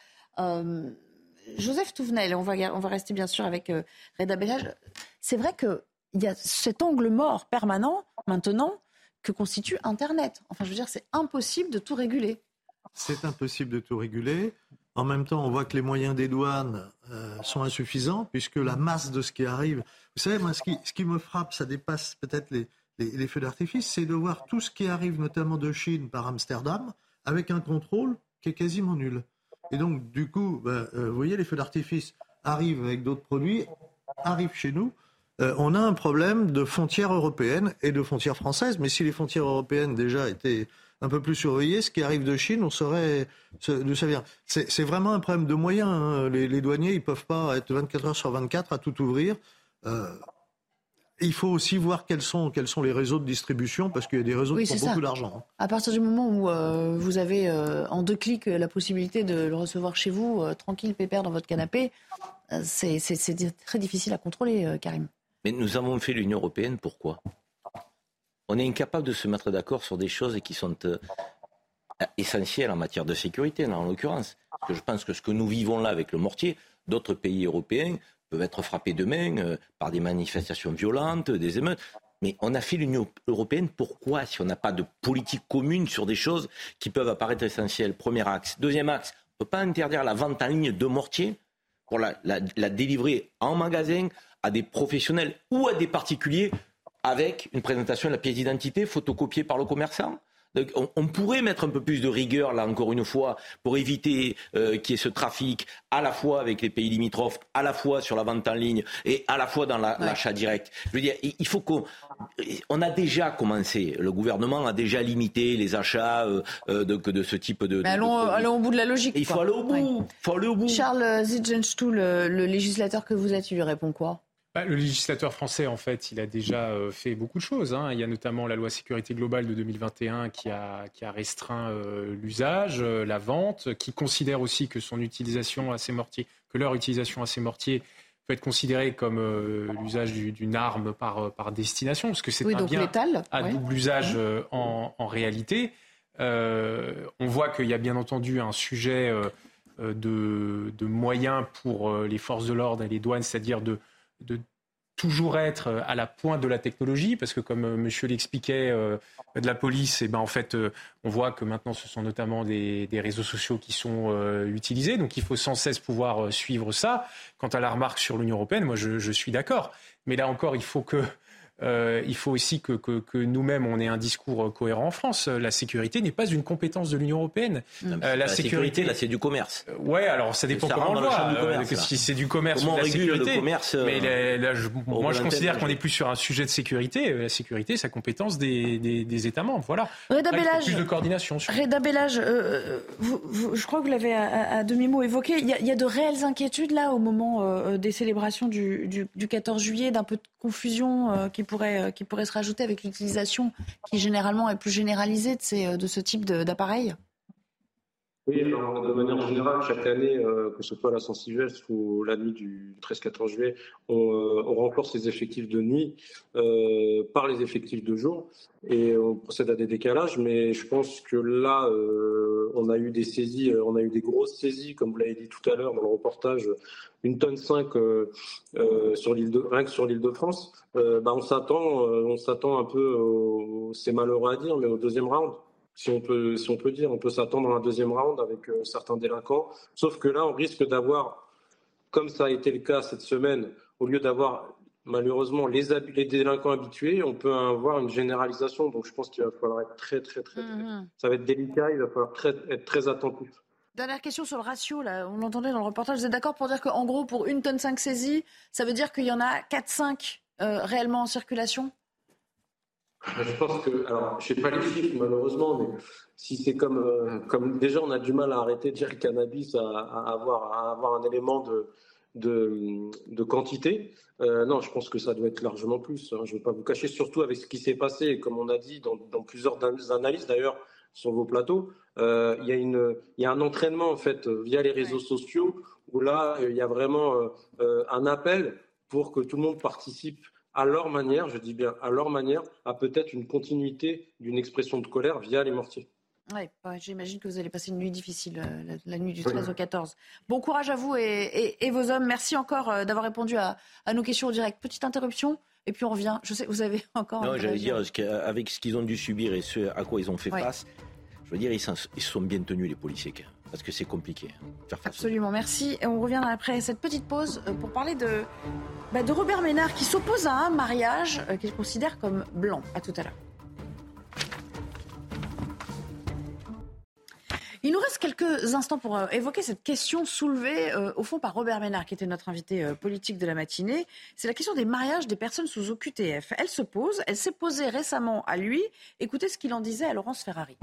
Joseph Touvenel, on va, on va rester bien sûr avec euh, Reda Bellage. C'est vrai qu'il y a cet angle mort permanent maintenant que constitue Internet. Enfin, je veux dire, c'est impossible de tout réguler. C'est impossible de tout réguler. En même temps, on voit que les moyens des douanes euh, sont insuffisants, puisque la masse de ce qui arrive. Vous savez, moi, ce qui, me frappe, ça dépasse peut-être les, les feux d'artifice, c'est de voir tout ce qui arrive, notamment de Chine par Amsterdam, avec un contrôle qui est quasiment nul. Et donc, du coup, ben, euh, vous voyez, les feux d'artifice arrivent avec d'autres produits, arrivent chez nous. Euh, on a un problème de frontières européennes et de frontières françaises. Mais si les frontières européennes déjà étaient un peu plus surveillées, ce qui arrive de Chine, on saurait vient. C'est vraiment un problème de moyens. Hein. Les, douaniers, ils peuvent pas être 24 heures sur 24 à tout ouvrir. Euh, il faut aussi voir quels sont, quels sont les réseaux de distribution, parce qu'il y a des réseaux qui font beaucoup d'argent. Hein. À partir du moment où euh, vous avez euh, en deux clics la possibilité de le recevoir chez vous, euh, tranquille, pépère dans votre canapé, c'est très difficile à contrôler, Karim. Mais nous avons fait l'Union européenne, pourquoi? On est incapable de se mettre d'accord sur des choses qui sont essentielles en matière de sécurité, en l'occurrence. Parce que je pense que ce que nous vivons là avec le mortier, d'autres pays européens peuvent être frappés demain par des manifestations violentes, des émeutes. Mais on a fait l'Union européenne pourquoi si on n'a pas de politique commune sur des choses qui peuvent apparaître essentielles? Premier axe. Deuxième axe, on ne peut pas interdire la vente en ligne de mortiers pour la, délivrer en magasin à des professionnels ou à des particuliers avec une présentation de la pièce d'identité photocopiée par le commerçant? On, pourrait mettre un peu plus de rigueur, là encore une fois, pour éviter euh, qu'il y ait ce trafic à la fois avec les pays limitrophes, à la fois sur la vente en ligne et à la fois dans l'achat direct. Je veux dire, il faut qu'on on a déjà commencé, le gouvernement a déjà limité les achats euh, euh, de, de, ce type de. Mais allons, au bout de la logique. il faut aller au bout. Faut aller au bout. Charles Zitgenstuhl, le, le législateur que vous êtes, il lui répond quoi? Le législateur français, en fait, il a déjà euh, fait beaucoup de choses. Hein. Il y a notamment la loi sécurité globale de 2021 qui a, qui a restreint euh, l'usage, euh, la vente, qui considère aussi que son utilisation à ces mortiers, que leur utilisation à ces mortiers peut être considérée comme l'usage d'une arme par, par destination, parce que c'est un bien à double usage en, en, réalité. on voit qu'il y a bien entendu un sujet de, de moyens pour les forces de l'ordre et les douanes, c'est-à-dire de de toujours être euh, à la pointe de la technologie, parce que comme euh, monsieur l'expliquait euh, de la police, et eh ben en fait, on voit que maintenant ce sont notamment des, réseaux sociaux qui sont utilisés, donc il faut sans cesse pouvoir suivre ça. Quant à la remarque sur l'Union européenne, moi je suis d'accord, mais là encore, il faut que euh, il faut aussi que, nous-mêmes, on ait un discours cohérent en France. La sécurité n'est pas une compétence de l'Union européenne. Euh, la, sécurité, là, c'est du commerce. Euh, ouais, alors ça dépend comment on le voit. si c'est du commerce ou de la sécurité. Le commerce, mais là, moi, je considère qu'on est plus sur un sujet de sécurité. La sécurité, c'est la compétence des, États membres. Voilà. Reda Bellage, plus de coordination. Sur... Reda Bellage, je crois que vous l'avez à, demi-mot évoqué. Il y, a, de réelles inquiétudes là au moment des célébrations du, du 14 juillet, d'un peu de confusion qui pourrait, euh, qui pourrait se rajouter avec l'utilisation qui généralement est plus généralisée de, ces, de ce type d'appareils oui, de manière générale, chaque année, euh, que ce soit la Saint-Sylvestre ou la nuit du 13-14 juillet, on, euh, on, renforce les effectifs de nuit euh, par les effectifs de jour et on procède à des décalages. Mais je pense que là, on a eu des saisies, on a eu des grosses saisies, comme vous l'avez dit tout à l'heure dans le reportage, une tonne 5 sur l'île de, rien que sur l'île de France. Bah, on s'attend, on s'attend un peu, c'est malheureux à dire, mais au deuxième round si on peut, si on peut dire. On peut s'attendre à un deuxième round avec euh, certains délinquants. Sauf que là, on risque d'avoir, comme ça a été le cas cette semaine, au lieu d'avoir malheureusement les, les, délinquants habitués, on peut avoir une généralisation. Donc je pense qu'il va falloir être très, très, très, mm-hmm. ça va être délicat. Il va falloir être très attentif. Dernière question sur le ratio, là, on l'entendait dans le reportage. Vous êtes d'accord pour dire qu'en gros, pour une tonne 5 saisies, ça veut dire qu'il y en a 4-5 euh, réellement en circulation? Je pense que, alors, je sais pas les chiffres malheureusement, mais si c'est comme, euh, comme déjà on a du mal à arrêter de dire le cannabis à, avoir, à avoir un élément de, de, de quantité, euh, non, je pense que ça doit être largement plus. Hein. Je ne vais pas vous cacher, surtout avec ce qui s'est passé, comme on a dit dans, dans plusieurs analyses d'ailleurs sur vos plateaux, euh, il, y a une, il y a un entraînement en fait via les réseaux sociaux où là il y a vraiment un appel pour que tout le monde participe à leur manière, je dis bien à leur manière, à peut-être une continuité d'une expression de colère via les mortiers. Oui, j'imagine que vous allez passer une nuit difficile, euh, la, nuit du 13 au 14. Bon courage à vous et, vos hommes. Merci encore euh, d'avoir répondu à, nos questions au direct. Petite interruption, et puis on revient. Je sais vous avez encore. Non, j'allais dire, avec ce qu'ils ont dû subir et ce à quoi ils ont fait face, je veux dire, ils, sont bien tenus, les policiers parce que c'est compliqué. Hein, Absolument, merci. Et on revient après cette petite pause euh, pour parler de, bah, de Robert Ménard qui s'oppose à un mariage euh, qu'il considère comme blanc. À tout à l'heure. Il nous reste quelques instants pour euh, évoquer cette question soulevée au fond par Robert Ménard, qui était notre invité politique de la matinée. C'est la question des mariages des personnes sous OQTF. Elle se pose, elle s'est posée récemment à lui. Écoutez ce qu'il en disait à Laurence Ferrari.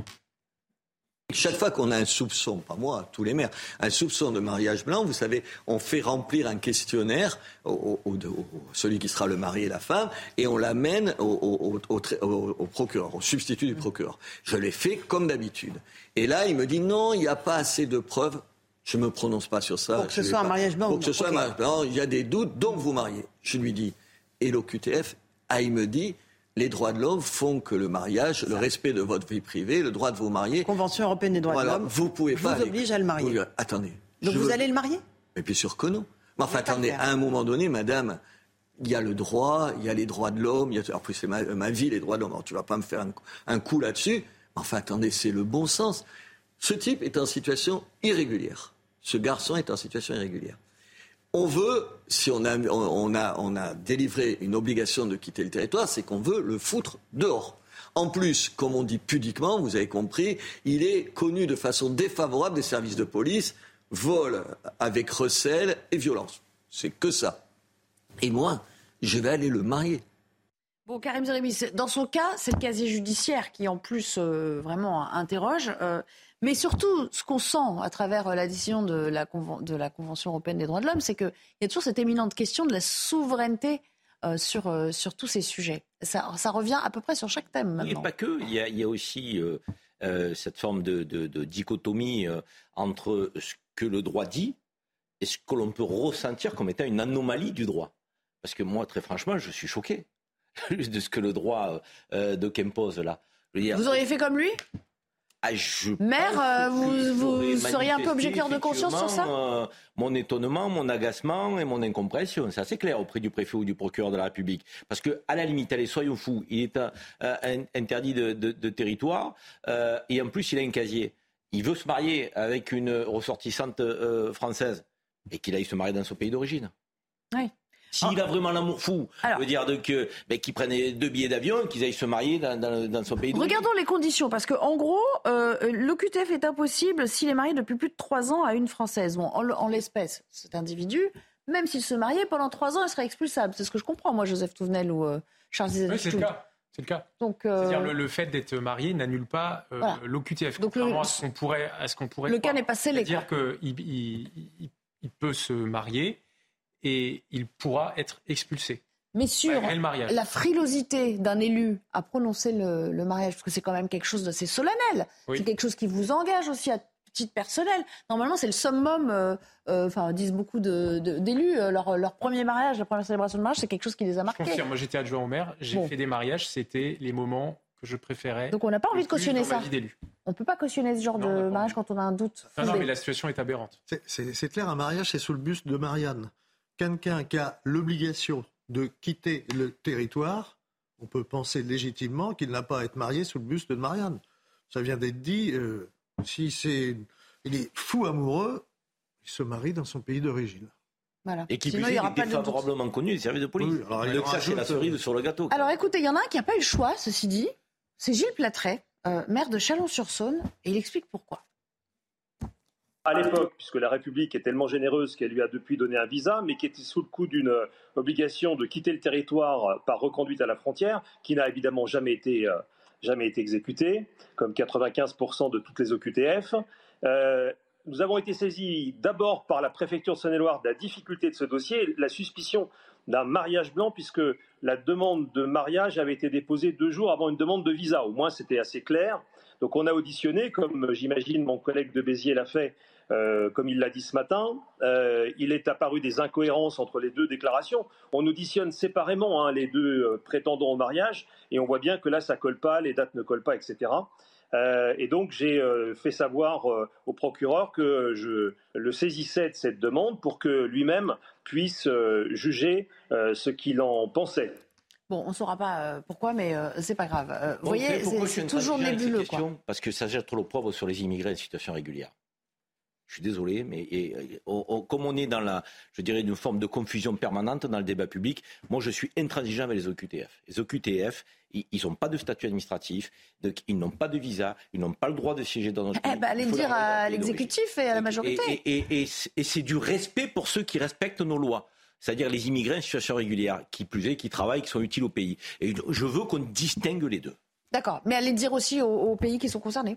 Chaque fois qu'on a un soupçon, pas moi, tous les maires, un soupçon de mariage blanc, vous savez, on fait remplir un questionnaire au, celui qui sera le mari et la femme, et on l'amène au, procureur, au substitut du procureur. Je l'ai fait comme d'habitude. Et là, il me dit non, il n'y a pas assez de preuves. Je ne me prononce pas sur ça. Pour que ce soit un mariage blanc. Pour que ce soit un mariage blanc, il y a des doutes, donc vous mariez. Je lui dis, et l'OQTF, ah, il me dit, les droits de l'homme font que le mariage, le respect de votre vie privée, le droit de vous marier. Convention européenne des droits de l'homme. Vous pouvez vous oblige à le marier. attendez. Donc vous allez le marier? Mais bien sûr que non. Mais enfin, attendez, à un moment donné, madame, il y a le droit, il y a les droits de l'homme, il y a, en plus c'est ma, vie, les droits de l'homme. Alors, tu vas pas me faire un, coup là-dessus. Enfin, attendez, c'est le bon sens. Ce type est en situation irrégulière. Ce garçon est en situation irrégulière. On veut, si on a, délivré une obligation de quitter le territoire, c'est qu'on veut le foutre dehors. En plus, comme on dit pudiquement, vous avez compris, il est connu de façon défavorable des services de police, vol avec recel et violence. C'est que ça. Et moi, je vais aller le marier. Bon, Karim Zerimi, dans son cas, c'est le casier judiciaire qui, en plus, euh, vraiment interroge. Euh, mais surtout, ce qu'on sent à travers la décision de la, de la Convention européenne des droits de l'homme, c'est qu'il y a toujours cette éminente question de la souveraineté euh, sur, sur tous ces sujets. Ça, ça, revient à peu près sur chaque thème maintenant. Oui, pas que. Il y a, il y a aussi cette forme de, de, de dichotomie entre ce que le droit dit et ce que l'on peut ressentir comme étant une anomalie du droit. Parce que moi, très franchement, je suis choqué de ce que le droit euh, de impose là. vous auriez fait comme lui? Ah, Maire, euh, vous, seriez un peu objecteur de conscience sur ça euh, Mon étonnement, mon agacement et mon incompréhension, c'est assez clair auprès du préfet ou du procureur de la République. Parce que, à la limite, allez, soyons fous, il est interdit de, territoire et en plus, il a un casier. Il veut se marier avec une ressortissante française et qu'il aille se marier dans son pays d'origine. Oui. S'il a ah. vraiment l'amour fou, Alors, veut dire que ben, qu'il prenne deux billets d'avion, qu'ils aillent se marier dans, son pays. Regardons les conditions, parce qu'en gros, euh, l'OQTF est impossible s'il est marié depuis plus de trois ans à une française. Bon, en, l'espèce, cet individu, même s'il se mariait pendant trois ans, il serait expulsable. C'est ce que je comprends, moi, Joseph Touvenel ou euh, Charles Oui, c'est le cas. C'est le cas. Donc, euh, C'est-à-dire le, fait d'être marié n'annule pas euh, l'OQTF. Donc, contrairement à ce qu'on pourrait, à ce qu'on pourrait. Le cas n'est pas scellé. C'est-à-dire qu'il il, il peut se marier et il pourra être expulsé. Mais sur la frilosité d'un élu à prononcer le, mariage, parce que c'est quand même quelque chose d'assez solennel, c'est quelque chose qui vous engage aussi à titre personnel. Normalement, c'est le summum, euh, euh, enfin, disent beaucoup d'élus, euh, leur, premier mariage, la première célébration de mariage, c'est quelque chose qui les a marqués. Je confirme, moi j'étais adjoint au maire, j'ai fait des mariages, c'était les moments que je préférais. Donc on n'a pas envie de cautionner ça. On ne peut pas cautionner ce genre de mariage quand on a un doute. Non, non, mais la situation est aberrante. C'est clair, un mariage, c'est sous le buste de Marianne quelqu'un qui a l'obligation de quitter le territoire, on peut penser légitimement qu'il n'a pas à être marié sous le buste de Marianne. Ça vient d'être dit, euh, si c'est, il est fou amoureux, il se marie dans son pays d'origine. Et qui Sinon, il, est défavorablement connu des services de police. Donc ça, c'est la cerise sur le gâteau. Alors écoutez, il y en a un qui n'a pas eu le choix, ceci dit. C'est Gilles Platret, euh, maire de Chalon-sur-Saône, et il explique pourquoi à l'époque, puisque la République est tellement généreuse qu'elle lui a depuis donné un visa, mais qui était sous le coup d'une euh, obligation de quitter le territoire par reconduite à la frontière, qui n'a évidemment jamais été, euh, jamais été exécutée, comme 95% de toutes les OQTF. Euh, nous avons été saisis d'abord par la préfecture de Saône-et-Loire de la difficulté de ce dossier, la suspicion d'un mariage blanc, puisque la demande de mariage avait été déposée deux jours avant une demande de visa. Au moins, c'était assez clair. Donc on a auditionné, comme j'imagine mon collègue de Béziers l'a fait, euh, comme il l'a dit ce matin, euh, il est apparu des incohérences entre les deux déclarations. On auditionne séparément hein, les deux euh, prétendants au mariage et on voit bien que là, ça colle pas, les dates ne collent pas, etc. et donc j'ai fait savoir au procureur que je le saisissais de cette demande pour que lui-même puisse juger ce qu'il en pensait. Bon, on ne saura pas pourquoi, mais c'est pas grave. vous voyez, c'est toujours nébuleux. Quoi. Parce que ça jette trop l'opprobre sur les immigrés en situation régulière. Je suis désolé, mais comme on est dans la, je dirais, une forme de confusion permanente dans le débat public, moi je suis intransigeant avec les OQTF. Les OQTF, ils n'ont pas de statut administratif, ils n'ont pas de visa, ils n'ont pas le droit de siéger dans notre eh. Ben, allez le dire à l'exécutif et à la majorité. Et, c'est du respect pour ceux qui respectent nos lois c'est-à-dire les immigrés en situation régulière, qui plus est, qui travaillent, qui sont utiles au pays. Et je veux qu'on distingue les deux. D'accord, mais allez le dire aussi aux pays qui sont concernés.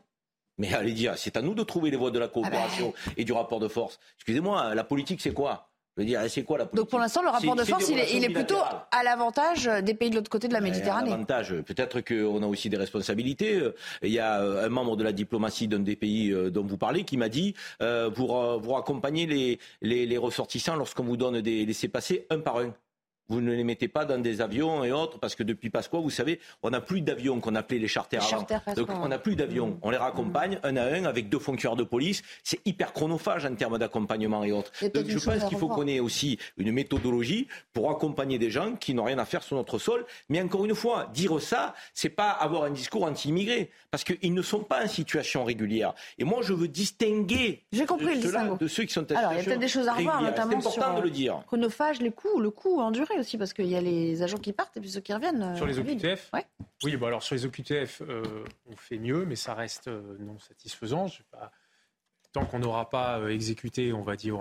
Mais allez dire, c'est à nous de trouver les voies de la coopération ah ben. et du rapport de force. Excusez-moi, la politique, c'est quoi? Je veux dire, c'est quoi la politique Donc pour l'instant, le rapport de force, il est, plutôt à l'avantage des pays de l'autre côté de la Méditerranée. Avantage. Peut-être qu'on a aussi des responsabilités. Il y a euh, un membre de la diplomatie d'un des pays euh, dont vous parlez qui m'a dit euh, pour, accompagner les, les, ressortissants lorsqu'on vous donne des laissés-passer un par un. Vous ne les mettez pas dans des avions et autres, parce que depuis Pasqua, vous savez, on n'a plus d'avions qu'on appelait les charters avant. Donc on n'a plus d'avions. Mmh. On les raccompagne un à un avec deux fonctionnaires de police. C'est hyper chronophage en termes d'accompagnement et autres. Donc je pense qu'il faut qu'on ait aussi une méthodologie pour accompagner des gens qui n'ont rien à faire sur notre sol. Mais encore une fois, dire ça, c'est pas avoir un discours anti-immigré, parce qu'ils ne sont pas en situation régulière. Et moi, je veux distinguer compris, de ceux qui sont en Alors, il y a peut-être des choses à revoir, notamment sur de le dire. chronophage, les coûts, le coût enduré aussi, parce qu'il y a les agents qui partent et puis ceux qui reviennent. Euh, sur les OQTF Oui, bon, alors sur les OQTF, euh, on fait mieux, mais ça reste euh, non satisfaisant. Pas... Tant qu'on n'aura pas exécuté, on va dire.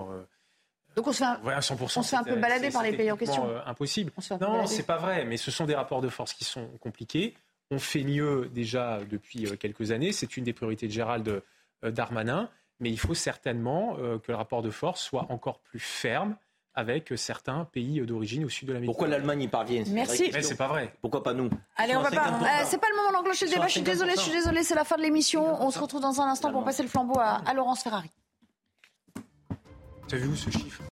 donc on se fait un, on se fait un peu balader par les pays en question. impossible. Non, c'est pas vrai, mais ce sont des rapports de force qui sont compliqués. On fait mieux déjà depuis quelques années. C'est une des priorités de Gérald Darmanin. Mais il faut certainement que le rapport de force soit encore plus ferme avec certains pays d'origine au sud de l'Amérique. Pourquoi l'Allemagne y parvient Merci. Mais c'est pas vrai. Pourquoi pas nous? Allez, on va pas. Euh, c'est pas le moment d'enclencher le débat. Je suis désolée, je suis désolée. C'est la fin de l'émission. On se retrouve dans un instant pour passer le flambeau à, à Laurence Ferrari. Tu as vu où ce chiffre?